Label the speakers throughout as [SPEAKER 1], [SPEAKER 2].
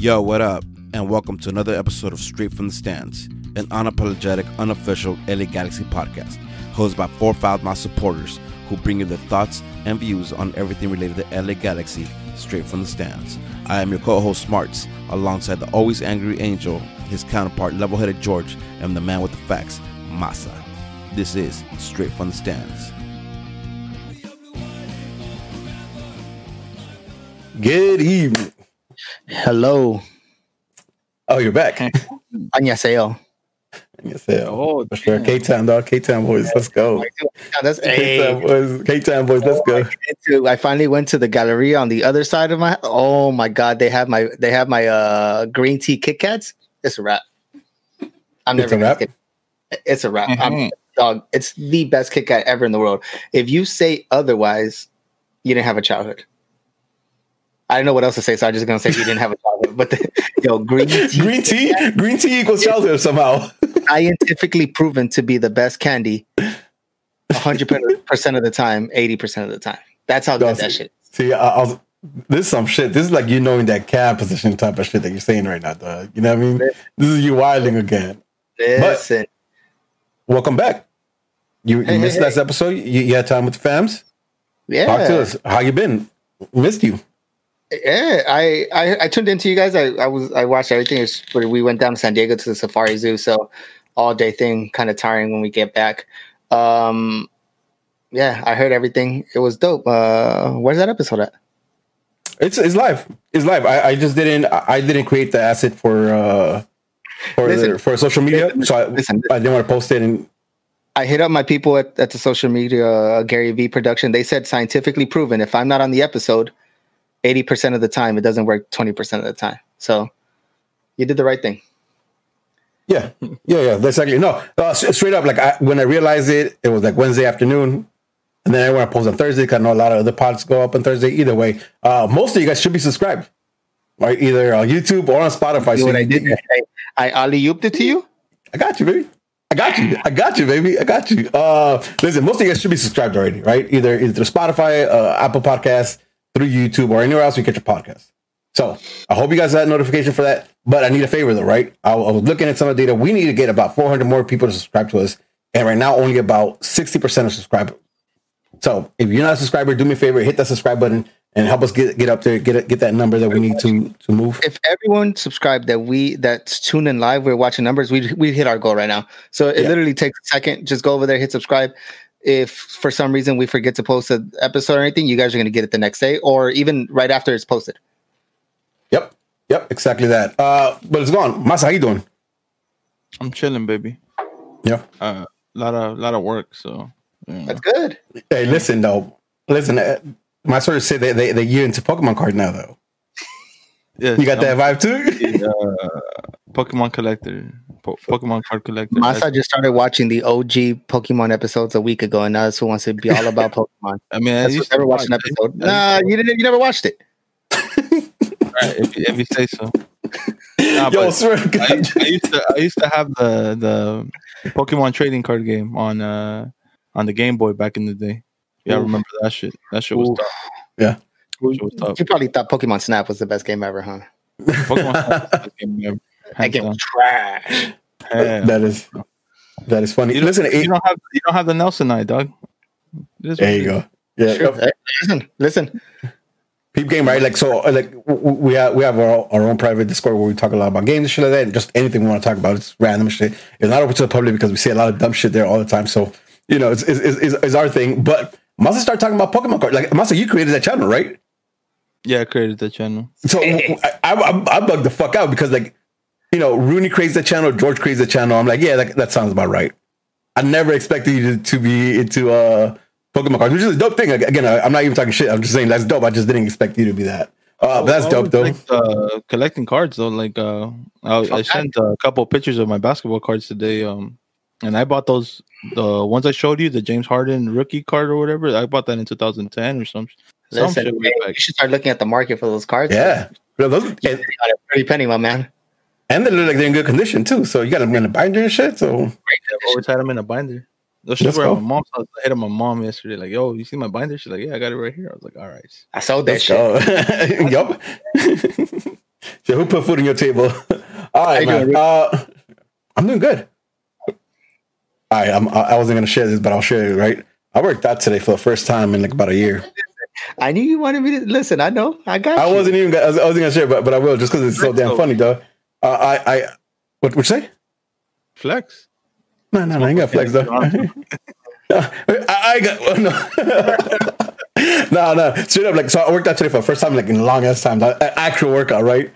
[SPEAKER 1] Yo, what up? And welcome to another episode of Straight from the Stands, an unapologetic, unofficial LA Galaxy podcast, hosted by four Foul supporters who bring you their thoughts and views on everything related to LA Galaxy straight from the stands. I am your co-host Smarts, alongside the always angry Angel, his counterpart level-headed George, and the man with the facts, Masa. This is Straight from the Stands.
[SPEAKER 2] Good evening.
[SPEAKER 3] Hello.
[SPEAKER 2] Oh, you're back.
[SPEAKER 3] Annyeonghaseyo.
[SPEAKER 2] Annyeonghaseyo. Oh, for sure. K Town, dog. K Town boys, let's go.
[SPEAKER 3] That's
[SPEAKER 2] K Town boys. K Town boys, let's go.
[SPEAKER 3] Oh, I finally went to the gallery on the other side of my. Oh my god, they have my they have my uh green tea Kit Kats. It's a wrap. I'm
[SPEAKER 2] It's
[SPEAKER 3] never
[SPEAKER 2] a
[SPEAKER 3] gonna
[SPEAKER 2] wrap?
[SPEAKER 3] skip. It's a wrap.
[SPEAKER 2] Mm-hmm.
[SPEAKER 3] I'm, dog. It's the best Kit Kat ever in the world. If you say otherwise, you didn't have a childhood. I don't know what else to say, so I'm just gonna say you didn't have a childhood. But the, yo, green tea,
[SPEAKER 2] Green tea, green tea equals childhood somehow.
[SPEAKER 3] scientifically proven to be the best candy 100% of the time 80% of the time that's how good
[SPEAKER 2] No,
[SPEAKER 3] that
[SPEAKER 2] see-
[SPEAKER 3] shit is.
[SPEAKER 2] See, I, I was, this is some shit. This is like you knowing that cab position type of shit that you're saying right now, dog. You know what I mean? This is you wilding again.
[SPEAKER 3] listen
[SPEAKER 2] Welcome back. You, you
[SPEAKER 3] Hey, hey,
[SPEAKER 2] missed
[SPEAKER 3] hey.
[SPEAKER 2] last episode. You, you had time with the fams.
[SPEAKER 3] yeah
[SPEAKER 2] Talk to us. How you been? Missed you.
[SPEAKER 3] Yeah I, I i tuned into you guys i, I was i watched everything It was we went down to san diego to the safari zoo so all day thing kind of tiring when we get back um yeah i heard everything it was dope uh where's that episode at
[SPEAKER 2] It's it's live. It's live. I, I just didn't I I didn't create the asset for uh for
[SPEAKER 3] Listen.
[SPEAKER 2] the, for social media,
[SPEAKER 3] Listen,
[SPEAKER 2] so I,
[SPEAKER 3] listen.
[SPEAKER 2] I didn't want to post it. And
[SPEAKER 3] I hit up my people at, at the social media uh, Gary V production. They said scientifically proven if I'm not on the episode, 80% of the time it doesn't work 20% of the time. So you did the right thing.
[SPEAKER 2] yeah, yeah, yeah. That's exactly no. Uh, straight up, like I, when I realized it, it was like Wednesday afternoon, and then I want to post on Thursday because I know a lot of other pods go up on Thursday. Either way, uh, most of you guys should be subscribed, right? Either on YouTube or on Spotify.
[SPEAKER 3] See
[SPEAKER 2] So
[SPEAKER 3] what I
[SPEAKER 2] you-
[SPEAKER 3] did? I, I ooped it to you.
[SPEAKER 2] I got you, baby. I got you. I got you, baby. I got you. Uh, listen, most of you guys should be subscribed already, right? Either either through Spotify, uh, Apple Podcasts, through YouTube, or anywhere else you get your podcast. So I hope you guys got notification for that. But I need a favor though, right? I, was looking at some of the data. We need to get about 400 more people to subscribe to us, and right now only about 60% are subscribed. So if you're not a subscriber, do me a favor, hit that subscribe button and help us get get up there, get get that number that we need to to move.
[SPEAKER 3] If everyone subscribed that we that's tuned in live, we're watching numbers, we we hit our goal right now. So it
[SPEAKER 2] Yeah.
[SPEAKER 3] literally takes a second. Just go over there, hit subscribe. If for some reason we forget to post an episode or anything, you guys are gonna get it the next day or even right after it's posted.
[SPEAKER 2] Yep, yep, exactly that. Uh, but it's gone. Masa, how you doing?
[SPEAKER 4] I'm chilling, baby.
[SPEAKER 2] Yeah.
[SPEAKER 4] Uh, lot of lot of work, so yeah.
[SPEAKER 3] That's good.
[SPEAKER 2] Hey, listen though. Listen, uh, my sort of say they they they you into Pokemon card now though.
[SPEAKER 4] Yeah,
[SPEAKER 2] You got
[SPEAKER 4] I'm
[SPEAKER 2] that vibe too.
[SPEAKER 4] uh, Pokemon collector, po- Pokemon card collector.
[SPEAKER 3] Masa just started watching the OG Pokemon episodes a week ago, and now that's who wants to be all about Pokemon.
[SPEAKER 4] I mean, I used
[SPEAKER 3] never
[SPEAKER 4] to
[SPEAKER 3] watched an episode.
[SPEAKER 4] I- I
[SPEAKER 3] Nah, you didn't. You never watched it.
[SPEAKER 4] to- Alright, if, you- if you say so. Nah,
[SPEAKER 2] Yo,
[SPEAKER 4] but
[SPEAKER 2] swear.
[SPEAKER 4] I, I used to I used to have the the Pokemon trading card game on uh on the Game Boy back in the day. Yeah, I remember that shit. That shit was
[SPEAKER 3] Oof.
[SPEAKER 4] tough.
[SPEAKER 2] Yeah.
[SPEAKER 4] That shit.
[SPEAKER 3] You probably thought Pokemon Snap was the best game ever, huh?
[SPEAKER 4] Pokemon Snap was the best game ever.
[SPEAKER 3] That game was trash.
[SPEAKER 4] Hell.
[SPEAKER 2] that is that is funny.
[SPEAKER 4] You don't,
[SPEAKER 2] Listen,
[SPEAKER 4] you
[SPEAKER 2] it,
[SPEAKER 4] don't have you don't have the Nelson eye, dog. It is
[SPEAKER 2] there you go. Yeah,
[SPEAKER 3] Sure. Hey, Listen, listen.
[SPEAKER 2] peep game, right? Like so, uh, like w- w- we have we have our, our own private Discord where we talk a lot about games and shit like that, and just anything we want to talk about. It's random shit. It's not open to the public because we see a lot of dumb shit there all the time. So you know, it's it's, it's, it's our thing. But Masa start talking about Pokemon cards. Like Masa, you created that channel, right?
[SPEAKER 4] Yeah, I created the channel.
[SPEAKER 2] So I, I, I, I bugged the fuck out because like, you know, Rooney creates the channel, George creates the channel. I'm like, yeah, that, that sounds about right. I never expected you to, to be into uh Pokemon cards, which is a dope thing. Like, Again, I, I'm not even talking shit. I'm just saying that's dope. I just didn't expect you to be that. Uh, but that's dope
[SPEAKER 4] always
[SPEAKER 2] though.
[SPEAKER 4] liked, uh, collecting cards though, like uh, I, I sent a couple pictures of my basketball cards today. Um, and I bought those the ones I showed you, the James Harden rookie card or whatever. I bought that in 2010 or some some
[SPEAKER 3] Listen,
[SPEAKER 4] shit
[SPEAKER 3] hey,
[SPEAKER 4] way
[SPEAKER 3] you should start looking at the market for those cards.
[SPEAKER 2] Yeah. Bro, those,
[SPEAKER 3] You
[SPEAKER 2] and,
[SPEAKER 3] got a pretty penny, my man.
[SPEAKER 2] and they look like they're in good condition too. So you got them in a binder and shit. So
[SPEAKER 4] I've always had them in a binder. Those
[SPEAKER 2] Let's
[SPEAKER 4] shit were at my mom's house. I hit up my mom yesterday, like, "Yo, you see my binder?" She's like, "Yeah, I got it right here." I was like, "All right."
[SPEAKER 3] I sold that
[SPEAKER 2] let's
[SPEAKER 3] shit.
[SPEAKER 2] yup. So who put food on your table? All right, man.
[SPEAKER 3] doing,
[SPEAKER 2] Uh, I'm doing good. All right, I'm, I wasn't gonna share this, but I'll share it. Right, I worked out today for the first time in like about a year.
[SPEAKER 3] I knew you wanted me to listen. I know. I got
[SPEAKER 2] I
[SPEAKER 3] you.
[SPEAKER 2] wasn't even. I, was, I wasn't gonna share, but but I will just because it's so damn funny, though. Uh, I I what would you say?
[SPEAKER 4] Flex.
[SPEAKER 2] No, no, no, I ain't got flex though. I, I got well, no, no, no. Straight up, like so. I worked out today for the first time, like in long ass time. Like, a- Actual workout, right,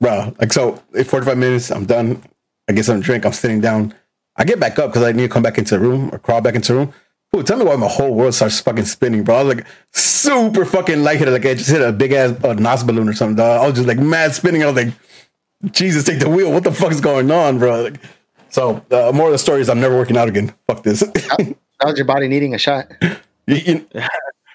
[SPEAKER 2] bro? Like so, in forty five minutes, I'm done. I get some drink. I'm sitting down. I get back up because I need to come back into the room or crawl back into the room. Ooh, tell me why my whole world starts fucking spinning, bro. I was like super fucking lightheaded. Like I just hit a big ass uh, NOS balloon or something. Dog. I was just like mad spinning. I was like, Jesus, take the wheel. What the fuck is going on, bro? Like, so uh, more of the story is I'm never working out again. Fuck this.
[SPEAKER 3] That was your body needing a shot.
[SPEAKER 2] You- you-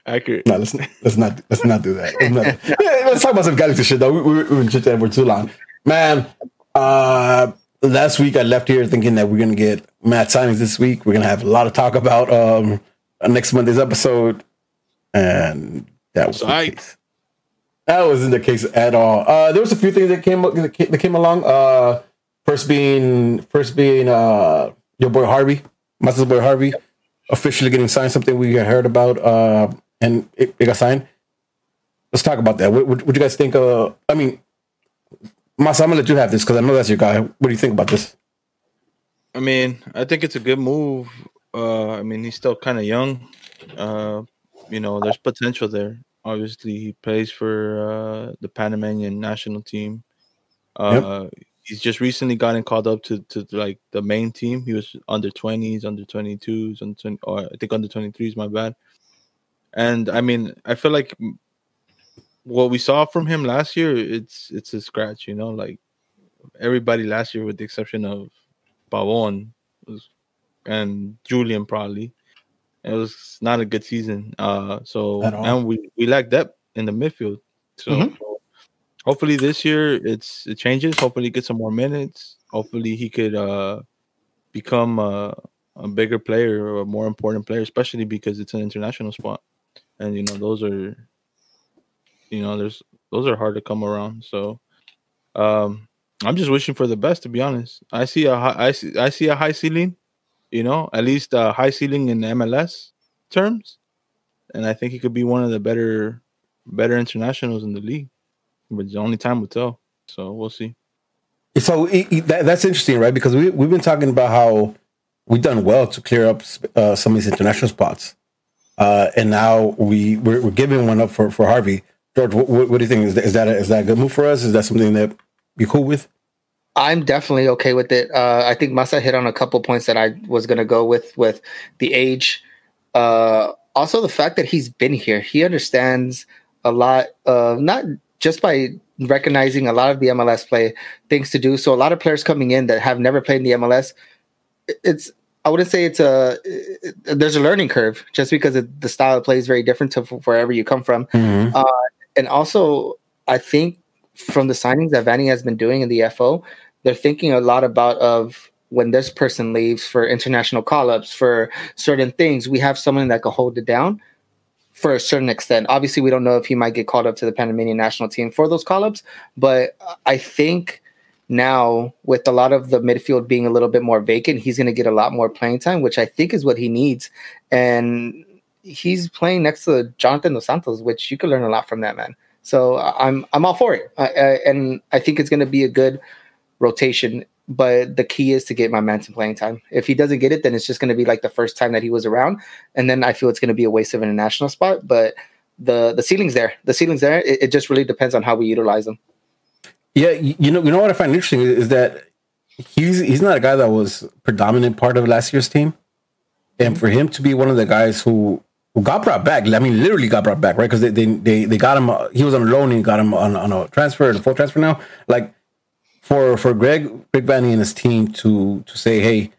[SPEAKER 4] Accurate.
[SPEAKER 2] no, let's let's not let's not do that. Let's, not, Yeah, let's talk about some galaxy shit though. We, we, we've been chit chatting for too long, man. Uh, last week I left here thinking that we're gonna get Matt signings this week. We're gonna have a lot of talk about um next Monday's episode, and that was the case. That wasn't the case at all. Uh, there was a few things that came that came, that came along. Uh, first being first being uh your boy Harvey, Masa's boy Harvey, officially getting signed. Something we had heard about, uh, and it, it got signed. Let's talk about that. What, what, you guys think? Uh, I mean, Masa, I'm gonna let you have this because I know that's your guy. What do you think about this?
[SPEAKER 4] I mean, I think it's a good move. Uh, I mean, he's still kind of young. Uh, you know, there's potential there. Obviously, he plays for uh, the Panamanian national team. Uh, He's just recently gotten called up to, to like the main team. He was under 20s, under 22s, under 20, or I think under 23s. My bad. And I mean, I feel like what we saw from him last year, it's it's a scratch. You know, like everybody last year, with the exception of Pavon was, and Julian probably. It was not a good season. Uh, so and we we lack depth in the midfield. So
[SPEAKER 3] Mhm.
[SPEAKER 4] hopefully this year it's it changes. Hopefully he gets some more minutes. Hopefully he could uh become a, a bigger player or a more important player, especially because it's an international spot. And you know those are, you know, there's those are hard to come around. So um I'm just wishing for the best to be honest. I see a high, I see I see a high ceiling, you know, at least a high ceiling in MLS terms, and I think he could be one of the better better internationals in the league. But the only time will tell. So we'll see.
[SPEAKER 2] So it, it- that, that's interesting, right? Because we we've been talking about how we've done well to clear up uh, some of these international spots, uh, and now we we're, we're giving one up for, for Harvey. George, what, what do you think? Is that, is that a, is that a good move for us? Is that something that you cool with?
[SPEAKER 3] I'm definitely okay with it. Uh, I think Masa hit on a couple points that I was going to go with with the age. Uh, also, the fact that he's been here, he understands a lot. Uh, not just by recognizing a lot of the MLS play things to do. So a lot of players coming in that have never played in the MLS, it's I wouldn't say it's a it- there's a learning curve just because it, the style of play is very different to wherever you come from and also I think from the signings that Vanney has been doing in the FO, they're thinking a lot about of when this person leaves for international call-ups for certain things, we have someone that can hold it down for a certain extent. Obviously, we don't know if he might get called up to the Panamanian national team for those call-ups, but I think now with a lot of the midfield being a little bit more vacant, he's going to get a lot more playing time, which I think is what he needs. And he's playing next to Jonathan Dos Santos, which you could learn a lot from that man. So I- I'm I'm all for it, I, I, and I think it's going to be a good rotation. But the key is to get my man some playing time. If he doesn't get it, then it's just going to be like the first time that he was around, and then I feel it's going to be a waste of an international spot. But the the ceiling's there. The ceiling's there. It, it just really depends on how we utilize them.
[SPEAKER 2] Yeah, you know, you know what I find interesting is that he's he's not a guy that was predominant part of last year's team, and for him to be one of the guys who got brought back, I mean, literally got brought back, right? Because they, they they they got him. He was on loan and got him on on a transfer, a full transfer now. Like for for Greg Greg Vanney and his team to to say, hey,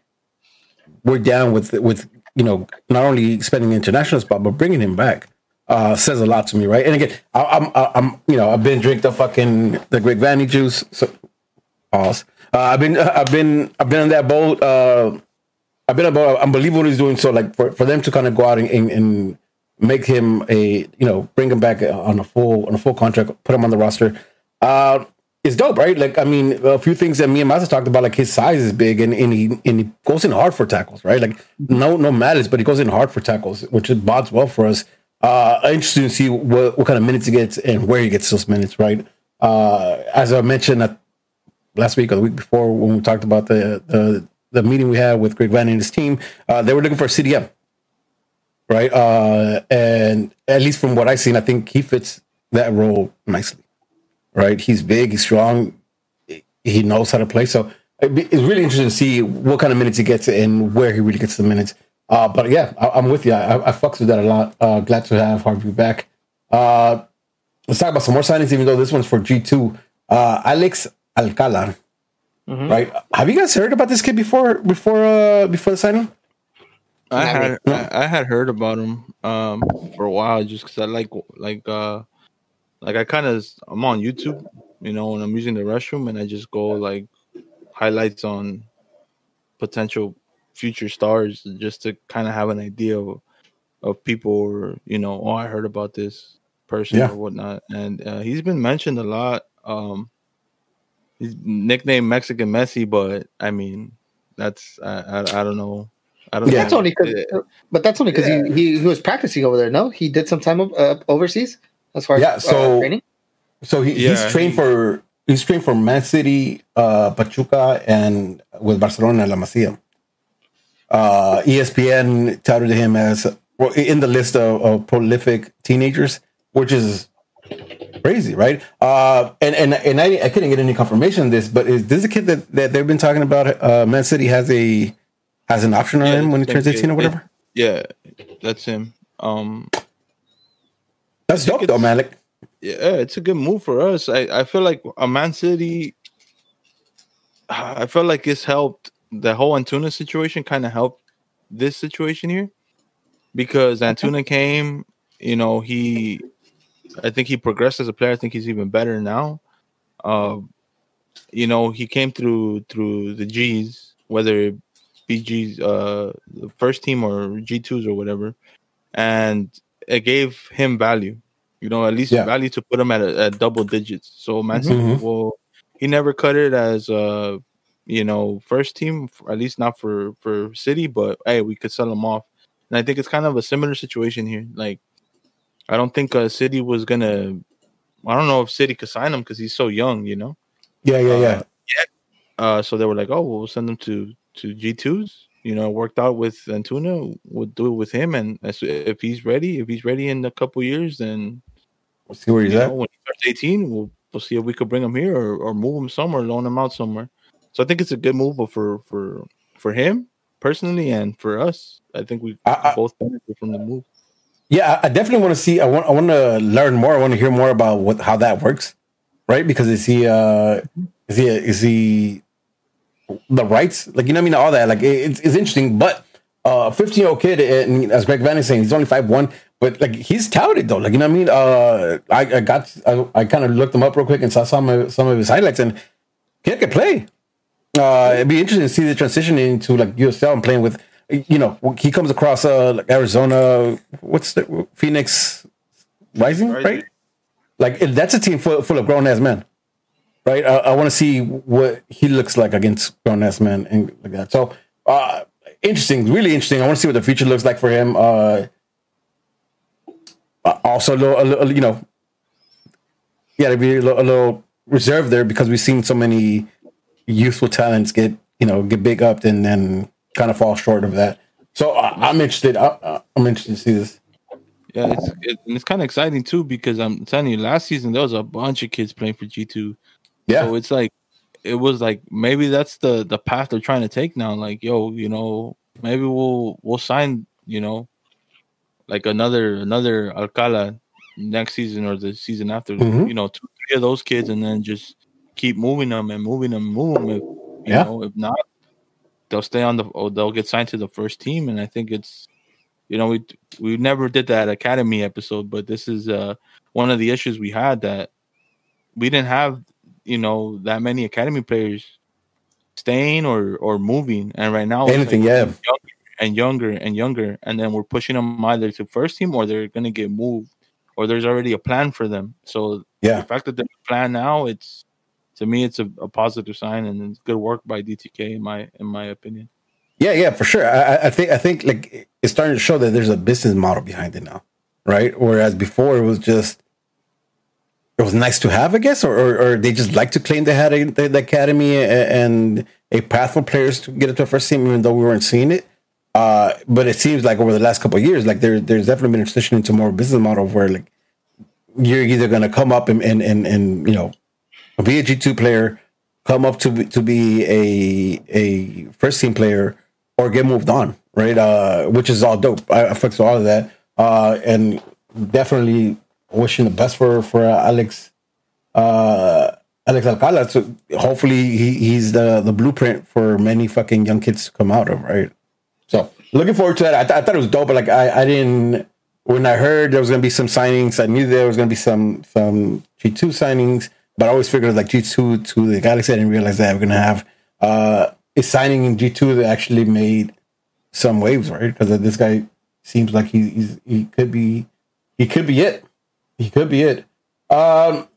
[SPEAKER 2] we're down with with you know not only spending the international spot but bringing him back uh, says a lot to me, right? And again, I, I'm I'm you know I've been drinking the fucking the Greg Vanney juice. So pause. Uh, I've been I've been I've been on that boat. Uh, I've been about unbelievable what he's doing. So like for, for them to kind of go out and, and, and make him a you know bring him back on a full on a full contract, put him on the roster. uh, it's dope, right? Like, I mean, a few things that me and Masa talked about, like his size is big and, and he and he goes in hard for tackles, right? Like, no no malice, but he goes in hard for tackles, which is bodes well for us. Uh, interesting to see what, what kind of minutes he gets and where he gets those minutes, right? Uh, as I mentioned at, last week or the week before when we talked about the the, the meeting we had with Greg Van and his team, uh, they were looking for a CDM, right? Uh, and at least from what I've seen, I think he fits that role nicely, right? He's big, he's strong, he knows how to play. So it's really interesting to see what kind of minutes he gets and where he really gets the minutes. Uh, but yeah, I, am with you. I, I fucks with that a lot. Uh, glad to have Harvey back. Uh, let's talk about some more signings, even though this one's for G2. Uh, Alex Alcala, mm-hmm. right? Have you guys heard about this kid before? Before uh, before the signing?
[SPEAKER 4] I had I, I, had heard about him um, for a while just because I like like uh like I kind of I'm on YouTube, you know, when I'm using the restroom and I just go like highlights on potential future stars just to kind of have an idea of of people or you know, oh I heard about this person yeah. or whatnot, and uh, he's been mentioned a lot. Um, he's nicknamed Mexican Messi, but I mean that's I I, I don't know
[SPEAKER 3] I don't. Yeah. That's only because, but that's only because yeah. he, he, he was practicing over there. No, he did some time uh, overseas as far
[SPEAKER 2] yeah, as so, uh, training. So he, yeah, he's trained he, for he's trained for Man City, uh, Pachuca, and with Barcelona La Masia. Uh, ESPN touted him as well, in the list of, of, prolific teenagers, which is crazy, right? Uh, and and and I, I couldn't get any confirmation on this, but is this a kid that, that they've been talking about? Uh, Man City has a has an option on yeah, him when he turns 18 or whatever?
[SPEAKER 4] yeah, that's him. Um
[SPEAKER 2] That's dope though, man. Like,
[SPEAKER 4] yeah, it's a good move for us. I, I feel like a Man City I feel like it's helped the whole Antuna situation kind of helped this situation here because Antuna came, you know, he I think he progressed as a player. I think he's even better now. Uh, you know, he came through through the G's, whether it BG's uh first team or G2s or whatever, and it gave him value. You know, at least yeah. value to put him at, a, at double digits. So Man City, mm-hmm. well, he never cut it as uh you know first team, at least not for for City. But hey, we could sell him off, and I think it's kind of a similar situation here. Like, I don't think uh, City was gonna. I don't know if City could sign him because he's so young. You know.
[SPEAKER 2] Yeah, yeah, yeah. Uh,
[SPEAKER 4] yeah. Uh, so they were like, "Oh, well, we'll send him to to G2s. You know, worked out with Antuna. We'll do it with him, and if he's ready, if he's ready in a couple years, then
[SPEAKER 2] we'll see where he's at. Know,
[SPEAKER 4] when he starts 18, we'll we'll see if we could bring him here or, or move him somewhere, loan him out somewhere. So I think it's a good move for for for him personally and for us. I think we I, both benefit from the move.
[SPEAKER 2] Yeah, I definitely want to see. I want. I want to learn more. I want to hear more about what how that works, right? Because is he uh is he is he the rights, like you know, I mean, all that, like it, it's, it's interesting. But uh, 15 year old kid, and as Greg Van is saying, he's only five one, but like he's touted though. Like you know, what I mean, uh, I, I got, I, I kind of looked him up real quick and saw some of some of his highlights, and he can play. Uh, it'd be interesting to see the transition into like USL and playing with, you know, he comes across uh like Arizona, what's the Phoenix Rising, Rising. right? Like that's a team full, full of grown ass men right? I, I want to see what he looks like against grown ass men and like that. So, uh, interesting, really interesting. I want to see what the future looks like for him. Uh, uh also, a little, a little, you know, yeah, to be a little, a little reserved there because we've seen so many youthful talents get, you know, get big up and then kind of fall short of that. So I, am interested. I, am interested to see this.
[SPEAKER 4] Yeah, it's it, it's kind of exciting too because I'm telling you, last season there was a bunch of kids playing for G two yeah. So it's like it was like maybe that's the the path they're trying to take now. Like, yo, you know, maybe we'll we'll sign, you know, like another another Alcala next season or the season after. Mm-hmm. You know, two three of those kids, and then just keep moving them and moving them, moving them. If, you yeah. know, if not, they'll stay on the or they'll get signed to the first team. And I think it's, you know, we we never did that academy episode, but this is uh one of the issues we had that we didn't have you know that many academy players staying or or moving, and right now
[SPEAKER 2] anything, like yeah,
[SPEAKER 4] younger and younger and younger, and then we're pushing them either to first team or they're gonna get moved or there's already a plan for them. So
[SPEAKER 2] Yeah.
[SPEAKER 4] the fact that there's a plan now, it's to me, it's a, a positive sign and it's good work by DTK in my in my opinion.
[SPEAKER 2] Yeah, yeah, for sure. I, I- think I think like it's starting to show that there's a business model behind it now, right? Whereas before it was just it was nice to have, I guess, or or, or they just like to claim they had a, the, the academy and a path for players to get into a first team, even though we weren't seeing it. Uh, but it seems like over the last couple of years, like there there's definitely been a transition into more business model where like you're either going to come up and, and and and you know be a G two player, come up to be, to be a a first team player, or get moved on, right? Uh, which is all dope. I, I all of that, uh, and definitely wishing the best for for Alex. Uh, Alex Alcala. So hopefully he, he's the the blueprint for many fucking young kids to come out of, right? So looking forward to that. I, th- I thought it was dope, but like I, I didn't when I heard there was gonna be some signings, I knew there was gonna be some some G two signings, but I always figured like G two to the Galaxy. I didn't realize that we're gonna have uh, a signing in G two that actually made some waves, right? Because this guy seems like he, he's he could be he could be it. He could be it. Um,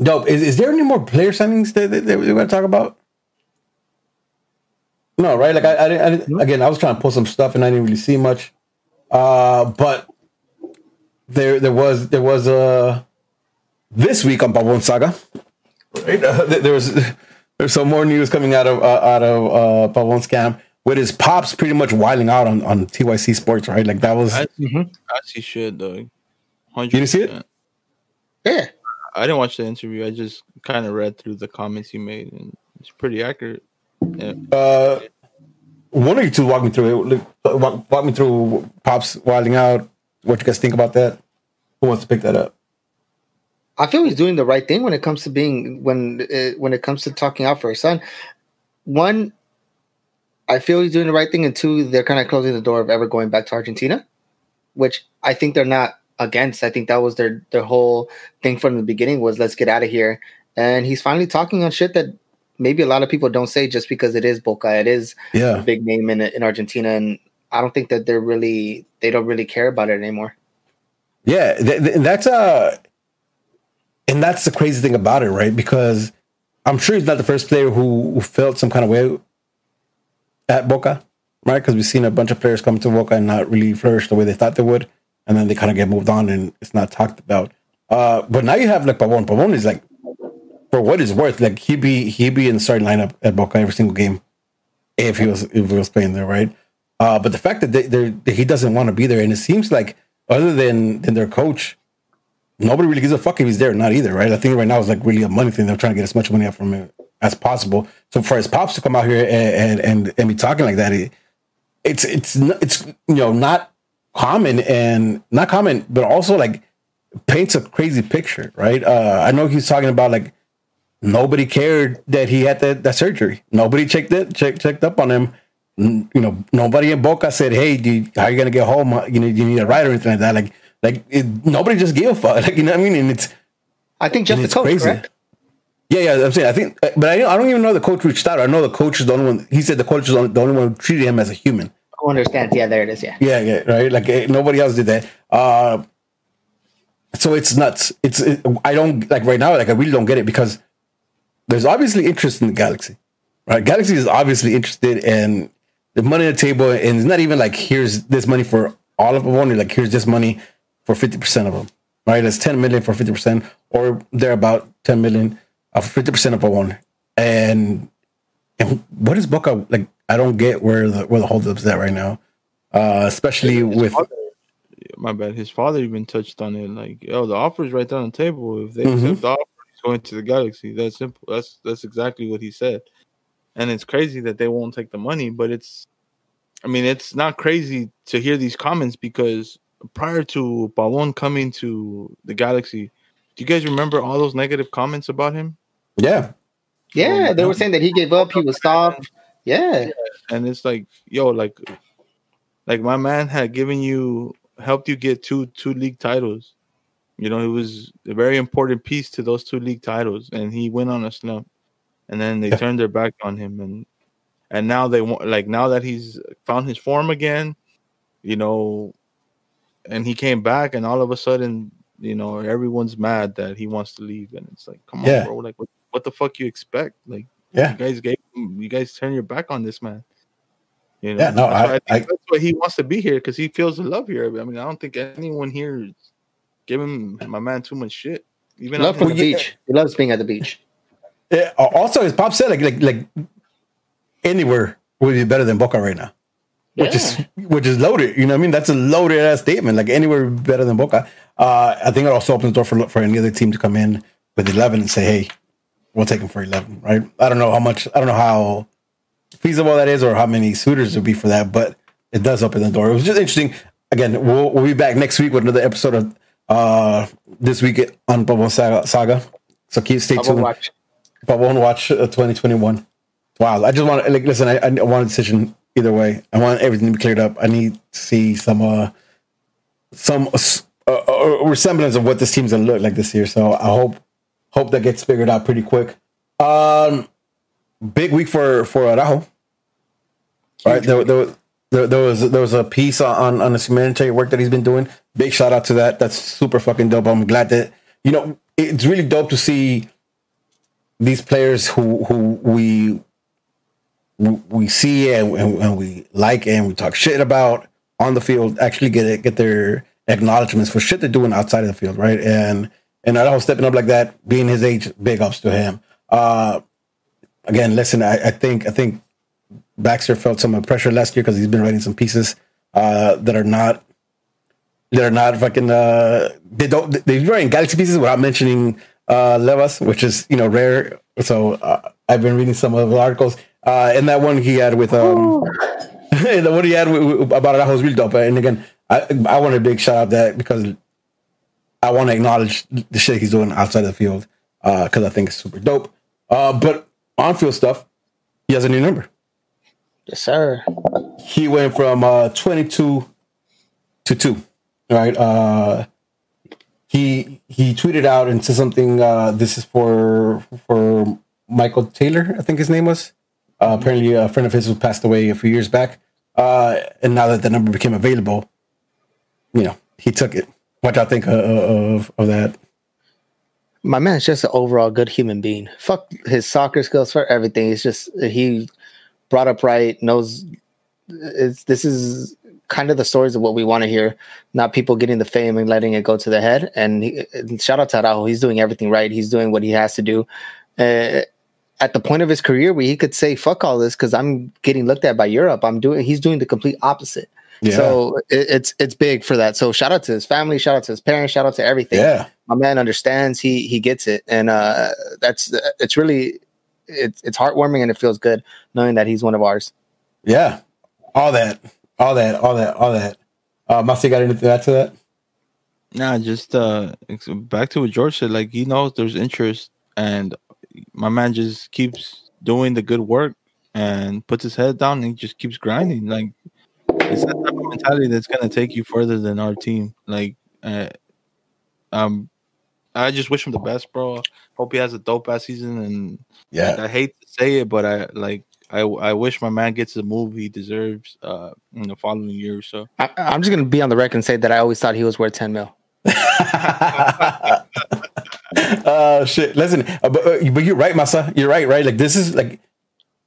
[SPEAKER 2] dope. Is, is there any more player signings that, that, that we're gonna talk about? No, right? Like I, I, didn't, I didn't, again, I was trying to pull some stuff and I didn't really see much. Uh, but there, there was, there was a this week on Pavon Saga. Right, uh, there there there's some more news coming out of uh, out of uh, Pavon scam with his pops pretty much wilding out on on TYC Sports. Right, like that was
[SPEAKER 4] As, as he should, though. You
[SPEAKER 2] didn't see it?
[SPEAKER 3] Yeah.
[SPEAKER 4] I didn't watch the interview. I just kind of read through the comments he made, and it's pretty accurate. Yeah.
[SPEAKER 2] uh, one of you two walk me through it. Like, Walk, walk me through pops wilding out. What you guys think about that? Who wants to pick that up?
[SPEAKER 3] I feel he's doing the right thing when it comes to being when uh, when it comes to talking out for his son. One, I feel he's doing the right thing, and two, they're kind of closing the door of ever going back to Argentina, which I think they're not against. I think that was their their whole thing from the beginning was let's get out of here, and he's finally talking on shit that maybe a lot of people don't say just because it is Boca, it is a big name in in Argentina, and I don't think that they're really they don't really care about it anymore.
[SPEAKER 2] yeah. Th- th- that's uh and that's the crazy thing about it, right? Because I'm sure he's not the first player who, who felt some kind of way at Boca, right? Because we've seen a bunch of players come to Boca and not really flourish the way they thought they would, and then they kind of get moved on and it's not talked about. Uh, but now you have like Pavon. Pavon is like, for what it's worth, like he'd be he'd be in the starting lineup at Boca every single game if he was if he was playing there, right? Uh, but the fact that they, that he doesn't want to be there, and it seems like other than than their coach, nobody really gives a fuck if he's there or not either, right? I think right now it's like really a money thing. They're trying to get as much money out from him as possible. So for his pops to come out here and and and, be talking like that, it, it's it's it's you know not common and not common, but also like paints a crazy picture, right? Uh, I know he's talking about like nobody cared that he had that, that surgery. Nobody checked it, checked checked up on him. You know, nobody in Boca said, "Hey, how are you gonna get home? You know, you need a ride or anything like that." Like, like it, nobody just gave a fuck. Like, you know what I mean? And it's
[SPEAKER 3] I think just the coach,
[SPEAKER 2] crazy.
[SPEAKER 3] correct?
[SPEAKER 2] Yeah, yeah. I'm saying I think, but I, I don't even know the coach reached out. I know the coach is the only one. He said the coach is the only, the only one who treated him as a human.
[SPEAKER 3] Who understands? Yeah, there it is. Yeah.
[SPEAKER 2] Yeah, yeah, right. Like eh, nobody else did that. Uh, so it's nuts. It's it, I don't like right now. Like I really don't get it because there's obviously interest in the Galaxy, right? Galaxy is obviously interested in the money on the table, and it's not even like here's this money for all of them. Only like here's this money for fifty percent of them, right? It's ten million for fifty percent, or they're about ten million of fifty percent of a one. And and what is Boca like? I don't get where the where the holdup's at right now, uh, especially
[SPEAKER 4] His
[SPEAKER 2] with
[SPEAKER 4] father- my bad. His father even touched on it. Like, yo, the offer's right there on the table. If they
[SPEAKER 2] Mhm.
[SPEAKER 4] accept the offer, he's going to the Galaxy. That's simple. That's that's exactly what he said. And it's crazy that they won't take the money, but it's, I mean, it's not crazy to hear these comments because prior to Pavon coming to the Galaxy, do you guys remember all those negative comments about him?
[SPEAKER 2] yeah,
[SPEAKER 3] Yeah, they were saying that he gave up, he was stopped. Yeah.
[SPEAKER 4] and it's like yo like like my man had given you helped you get two two league titles you know it was a very important piece to those two league titles and he went on a slump and then they
[SPEAKER 2] Yeah.
[SPEAKER 4] turned their back on him and and now they want like now that he's found his form again you know and he came back and all of a sudden you know, everyone's mad that he wants to leave, and it's like, come
[SPEAKER 2] Yeah.
[SPEAKER 4] on, bro, like what, what the fuck you expect? Like,
[SPEAKER 2] Yeah.
[SPEAKER 4] you guys gave, you guys turn your back on this man. You
[SPEAKER 2] Yeah, no,
[SPEAKER 4] That's
[SPEAKER 2] I-
[SPEAKER 4] why think
[SPEAKER 2] I-
[SPEAKER 4] that's why he wants to be here because he feels the love here. I mean, I don't think anyone here is giving my man too much shit. Even
[SPEAKER 3] Love from
[SPEAKER 4] his-
[SPEAKER 3] the beach. He loves being at the beach.
[SPEAKER 2] Yeah, uh, also, as Pop said, like like like anywhere would be better than Boca right now, which is which is loaded. You know what I mean? That's a loaded ass statement. Like anywhere better than Boca. Uh, I think it also opens the door for for any other team to come in with eleven and say, "Hey, we'll take him for 11, Right? I don't know how much. I don't know how feasible that is or how many suitors would be for that, but it does open the door. It was just interesting. Again, we'll, we'll be back next week with another episode of uh this week on Bubble Saga. Saga. So keep stay
[SPEAKER 3] Bubble
[SPEAKER 2] tuned.
[SPEAKER 3] watch.
[SPEAKER 2] But won't watch uh, 2021. Wow, I just want to like listen. I, I want a decision either way. I want everything to be cleared up. I need to see some uh some uh, uh, resemblance of what this team's gonna look like this year. So I hope hope that gets figured out pretty quick. Um, big week for for Araujo. Right there, there, there, there was there was a piece on on the humanitarian work that he's been doing. Big shout out to that. That's super fucking dope. I'm glad that you know it's really dope to see these players who who we we see and, and, we like and we talk shit about on the field actually get get their acknowledgments for shit they're doing outside of the field, right? And and Araujo stepping up like that, being his age, big ups to him. Uh, again, listen, I, I think I think Baxter felt some pressure last year because he's been writing some pieces uh, that are not that are not fucking uh, they don't they're writing galaxy pieces without mentioning uh, Levas, which is you know rare. So uh, I've been reading some of the articles. Uh, and that one he had with um, the one he had with, with, about it was really dope. And again, I I want a big shout out that because I want to acknowledge the shit he's doing outside of the field because I think it's super dope. Uh, but on field stuff, he has a new number.
[SPEAKER 3] Yes, sir.
[SPEAKER 2] He went from uh, 22 to two. Right. Uh, he he tweeted out and said something. Uh, this is for for Michael Taylor, I think his name was. Uh, apparently, a friend of his who passed away a few years back. Uh, and now that the number became available, you know, he took it. What y'all think uh, of of that?
[SPEAKER 3] My man's just an overall good human being. Fuck his soccer skills for everything. He's just he brought up right, knows it's this is kind of the stories of what we want to hear, not people getting the fame and letting it go to the head. And, he, and shout out to Araujo, he's doing everything right. He's doing what he has to do. Uh, at the point of his career where he could say fuck all this because I'm getting looked at by Europe. I'm doing he's doing the complete opposite.
[SPEAKER 2] Yeah.
[SPEAKER 3] So it, it's it's big for that. So shout out to his family, shout out to his parents, shout out to everything.
[SPEAKER 2] Yeah.
[SPEAKER 3] My man understands. He he gets it, and uh, that's it's really it's it's heartwarming and it feels good knowing that he's one of ours.
[SPEAKER 2] Yeah. All that. All that. All that. All that. Uh, Masi got anything to add to that?
[SPEAKER 4] Nah, just uh back to what George said. Like he knows there's interest, and my man just keeps doing the good work and puts his head down and he just keeps grinding. Like it's that type of mentality that's gonna take you further than our team. Like, uh, um, I just wish him the best, bro. Hope he has a dope ass season. And like, I hate to say it, but I like I I wish my man gets the move he deserves uh in the following year or so.
[SPEAKER 3] I, I'm just gonna be on the record and say that I always thought he was worth ten mil.
[SPEAKER 2] uh shit. Listen uh, but, uh, but you're right masa you're right right? Like this is like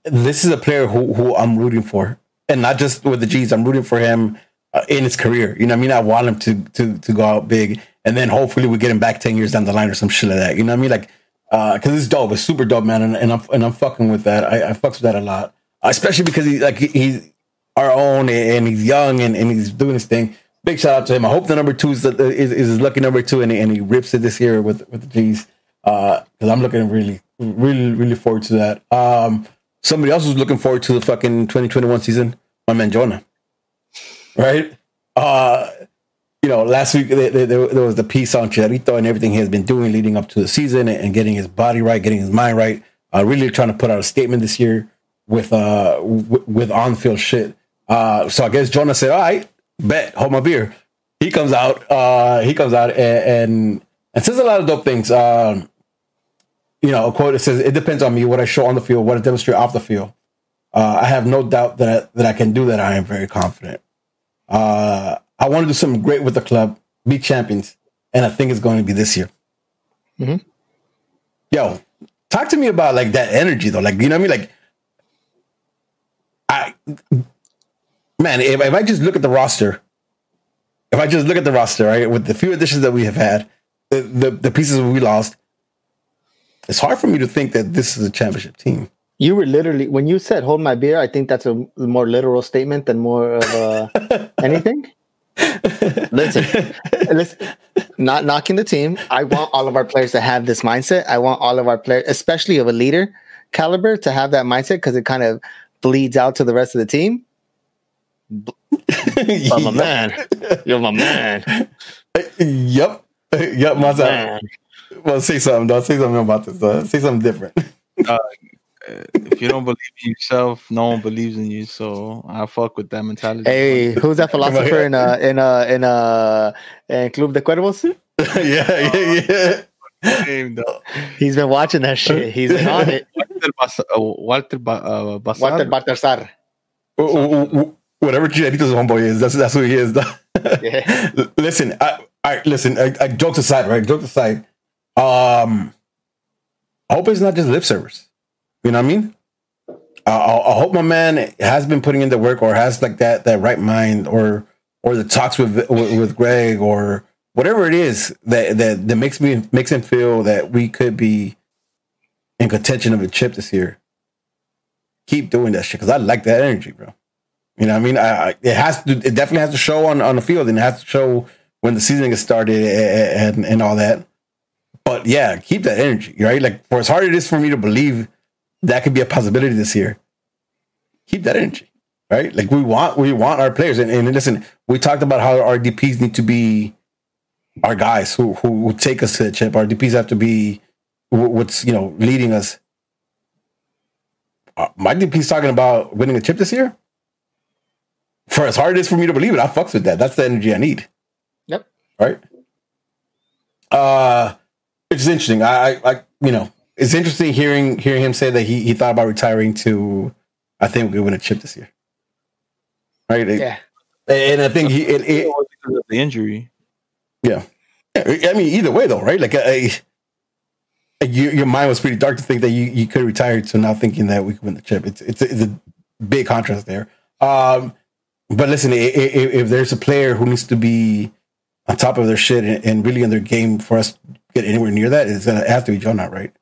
[SPEAKER 2] this is a player who who i'm rooting for. And not just with the g's. I'm rooting for him uh, in his career. You know what i mean? I want him to to to go out big. And then hopefully we get him back 10 years down the line or some shit like that. You know what i mean? Like uh because it's dope. It's super dope man. And, and i'm and i'm fucking with that. I, I fucks with that a lot. Especially because he like he, he's our own and he's young and, and he's doing his thing big shout out to him. I hope the number two is, is, is his lucky number two, and he, and he rips it this year with with the G's. Because I'm looking really, really, really forward to that. Um, somebody else was looking forward to the fucking 2021 season. My man Jonah, right? Uh, you know, last week there, there, there was the piece on Chicharito and everything he has been doing leading up to the season and, and getting his body right, getting his mind right. Uh, really trying to put out a statement this year with uh w- with on field shit. Uh, so I guess Jonah said, "All right, bet hold my beer." He comes out. Uh, he comes out and, and and says a lot of dope things. Um, you know, a quote. It says, "It depends on me what I show on the field, what I demonstrate off the field. Uh, I have no doubt that I, that I can do that. I am very confident. Uh, I want to do something great with the club, be champions, and I think it's going to be this year.
[SPEAKER 3] Mm-hmm.
[SPEAKER 2] Yo, talk to me about like that energy though. Like you know what I mean? Like, I man, if, if I just look at the roster, if I just look at the roster, right, with the few additions that we have had, the the, the pieces we lost, it's hard for me to think that this is a championship team.
[SPEAKER 3] You were literally when you said "hold my beer." I think that's a more literal statement than more of a anything. Listen, listen, not knocking the team. I want all of our players to have this mindset. I want all of our players, especially of a leader caliber, to have that mindset because it kind of bleeds out to the rest of the team. Oh, my man, you're my man.
[SPEAKER 2] Yep. Yep, my
[SPEAKER 3] man.
[SPEAKER 2] Well, say something, though. Say something about this. Uh, say something different.
[SPEAKER 4] if you don't believe in yourself, no one believes in you. So I fuck with that mentality.
[SPEAKER 3] Hey, who's that philosopher in uh in uh in uh in Club de Cuervos?
[SPEAKER 2] yeah, yeah, yeah.
[SPEAKER 4] Name, though.
[SPEAKER 3] He's been watching that shit. He's been on it.
[SPEAKER 4] Walter, Bas- uh, Walter ba- uh, Basar.
[SPEAKER 3] Walter Baltasar.
[SPEAKER 2] Whatever Chicharito's homeboy is, that's that's who he is.
[SPEAKER 3] Yeah.
[SPEAKER 2] Listen, I, I listen. I, I jokes aside, right? Jokes aside. Um, I hope it's not just lip service. You know what I mean? I, I, I hope my man has been putting in the work, or has like that that right mind, or or the talks with with, with Greg, or whatever it is that that that makes me makes him feel that we could be in contention of a chip this year. Keep doing that shit because I like that energy, bro. You know, what I mean, I, I, it has to. It definitely has to show on, on the field, and it has to show when the season gets started and, and all that. But yeah, keep that energy, right? Like for as hard as it is for me to believe that could be a possibility this year, keep that energy, right? Like we want we want our players, and, and listen, we talked about how our DPS need to be our guys who who, who take us to the chip. Our DPS have to be what's you know leading us. Uh, my DP's talking about winning a chip this year for as hard as it is for me to believe it, I fucks with that. That's the energy I need.
[SPEAKER 3] Yep.
[SPEAKER 2] Right. Uh it's interesting. I, I, I you know, it's interesting hearing hearing him say that he, he thought about retiring to I think we win a chip this year. Right?
[SPEAKER 3] Yeah.
[SPEAKER 2] And I think he it, it,
[SPEAKER 4] It was because of the injury. Yeah.
[SPEAKER 2] I mean, either way, though, right? Like, I, I- your, your mind was pretty dark to think that you, you could retire to now thinking that we could win the chip. It's it's, it's a big contrast there. Um, but listen, if, if there's a player who needs to be on top of their shit and, really in their game for us to get anywhere near that, it's gonna have to be Jonah, right?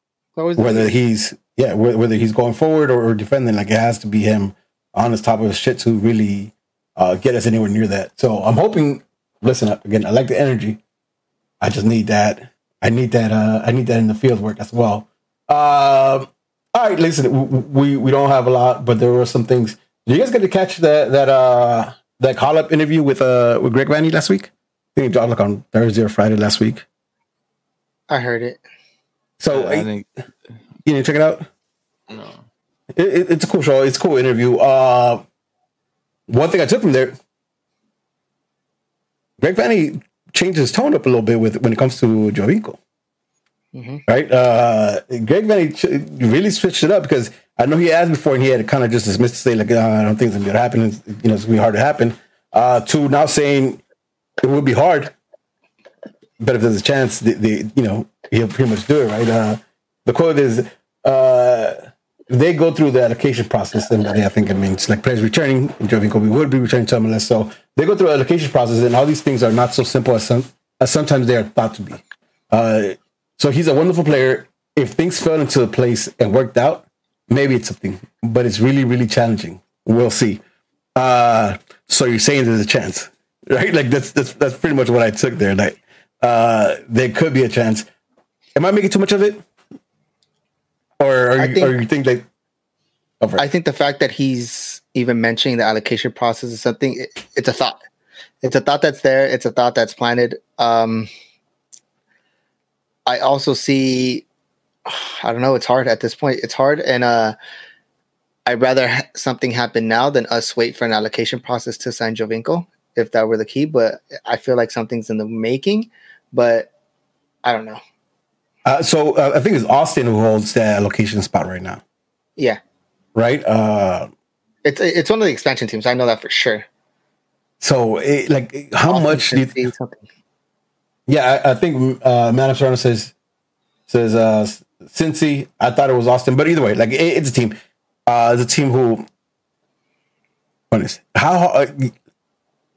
[SPEAKER 2] Whether he's yeah, whether he's going forward or, defending, like it has to be him on his top of his shit to really uh, get us anywhere near that. So I'm hoping. Listen, again, I like the energy. I just need that. I need that. Uh, I need that in the field work as well. Um, all right, listen, we we don't have a lot, but there were some things. Did you guys get to catch that that uh that call up interview with uh with Greg Vanney last week? I think it dropped like on Thursday or Friday last week.
[SPEAKER 3] I heard it.
[SPEAKER 2] So
[SPEAKER 4] I
[SPEAKER 2] uh,
[SPEAKER 4] think
[SPEAKER 2] you need to check it out.
[SPEAKER 4] no.
[SPEAKER 2] It, it- it's a cool show. It's a cool interview. Uh, one thing I took from there, Greg Vanney changed his tone up a little bit with when it comes to Giovinco.
[SPEAKER 3] Mhm.
[SPEAKER 2] Right? Uh, Greg Vanney really switched it up because I know he asked before and he had kind of just dismissed to say like, uh, I don't think it's gonna happen. It's, you know, it's gonna be hard to happen. Uh, to now saying it would be hard, but if there's a chance, the, the you know he'll pretty much do it. Right? Uh, the quote is. Uh, they go through the allocation process, and I think it means like players returning. and Giovinco would be returning to MLS, so they go through allocation process, and all these things are not so simple as some as sometimes they are thought to be. Uh, so he's a wonderful player. If things fell into place and worked out, maybe it's something, but it's really, really challenging. We'll see. Uh, so you're saying there's a chance, right? Like that's that's that's pretty much what I took there. Like uh, there could be a chance. Am I making too much of it? Or are you,
[SPEAKER 3] think-
[SPEAKER 2] or you think that? Oh, right.
[SPEAKER 3] I think the fact that he's even mentioning the allocation process is something. It, it's a thought. It's a thought that's there. It's a thought that's planted. Um, I also see. I don't know. It's hard at this point. It's hard, and uh, I'd rather ha- something happen now than us wait for an allocation process to sign Giovinco. If that were the key, but I feel like something's in the making. But I don't know.
[SPEAKER 2] Uh, so uh, I think it's Austin who holds the allocation spot right now,
[SPEAKER 3] Yeah,
[SPEAKER 2] right? Uh,
[SPEAKER 3] it's it's one of the expansion teams. I know that for sure.
[SPEAKER 2] so it, like, how
[SPEAKER 3] Austin
[SPEAKER 2] much do you,
[SPEAKER 3] think? something.
[SPEAKER 2] Yeah, I, I think uh, Madam Serrano says says uh, Cincy. I thought it was Austin, but either way, like it, it's a team. Uh, it's a team who. Honest, how uh,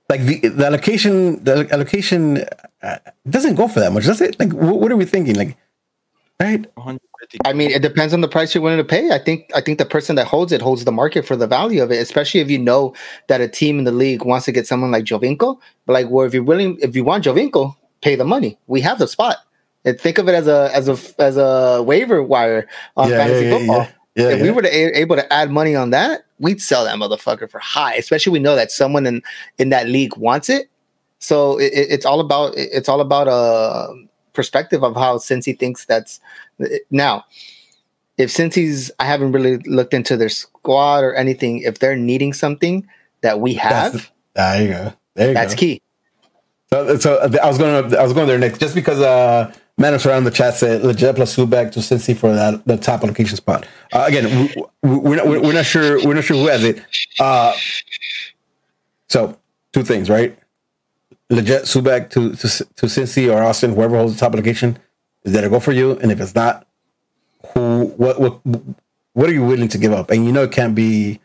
[SPEAKER 2] like the, the allocation the allocation uh, doesn't go for that much, does it? Like, what, what are we thinking? Like, right?
[SPEAKER 4] 150.
[SPEAKER 3] I mean, it depends on the price you're willing to pay. I think I think the person that holds it holds the market for the value of it, especially if you know that a team in the league wants to get someone like Giovinco. But like, where if you're willing, if you want Giovinco, pay the money. We have the spot. And think of it as a as a as a waiver wire on
[SPEAKER 2] Yeah,
[SPEAKER 3] fantasy
[SPEAKER 2] yeah,
[SPEAKER 3] football.
[SPEAKER 2] yeah.
[SPEAKER 3] If we were to a- able to add money on that, we'd sell that motherfucker for high. Especially we know that someone in in that league wants it. So it, it- it's all about it's all about a perspective of how Cincy thinks that's now. If Cincy's, I haven't really looked into their squad or anything. If they're needing something that we have,
[SPEAKER 2] That's- There you go. There you
[SPEAKER 3] that's
[SPEAKER 2] go.
[SPEAKER 3] key.
[SPEAKER 2] So, so I was going to I was going there next just because uh Madam around the chat said Lletget plus Subak to Cincy for that the top allocation spot. Uh, again, we, we're not we're, not sure we're not sure who has it. Uh, so two things, right? Lletget Subak to to to Cincy or Austin, whoever holds the top allocation, is that a go for you? And if it's not, who what what what are you willing to give up? And you know it can't be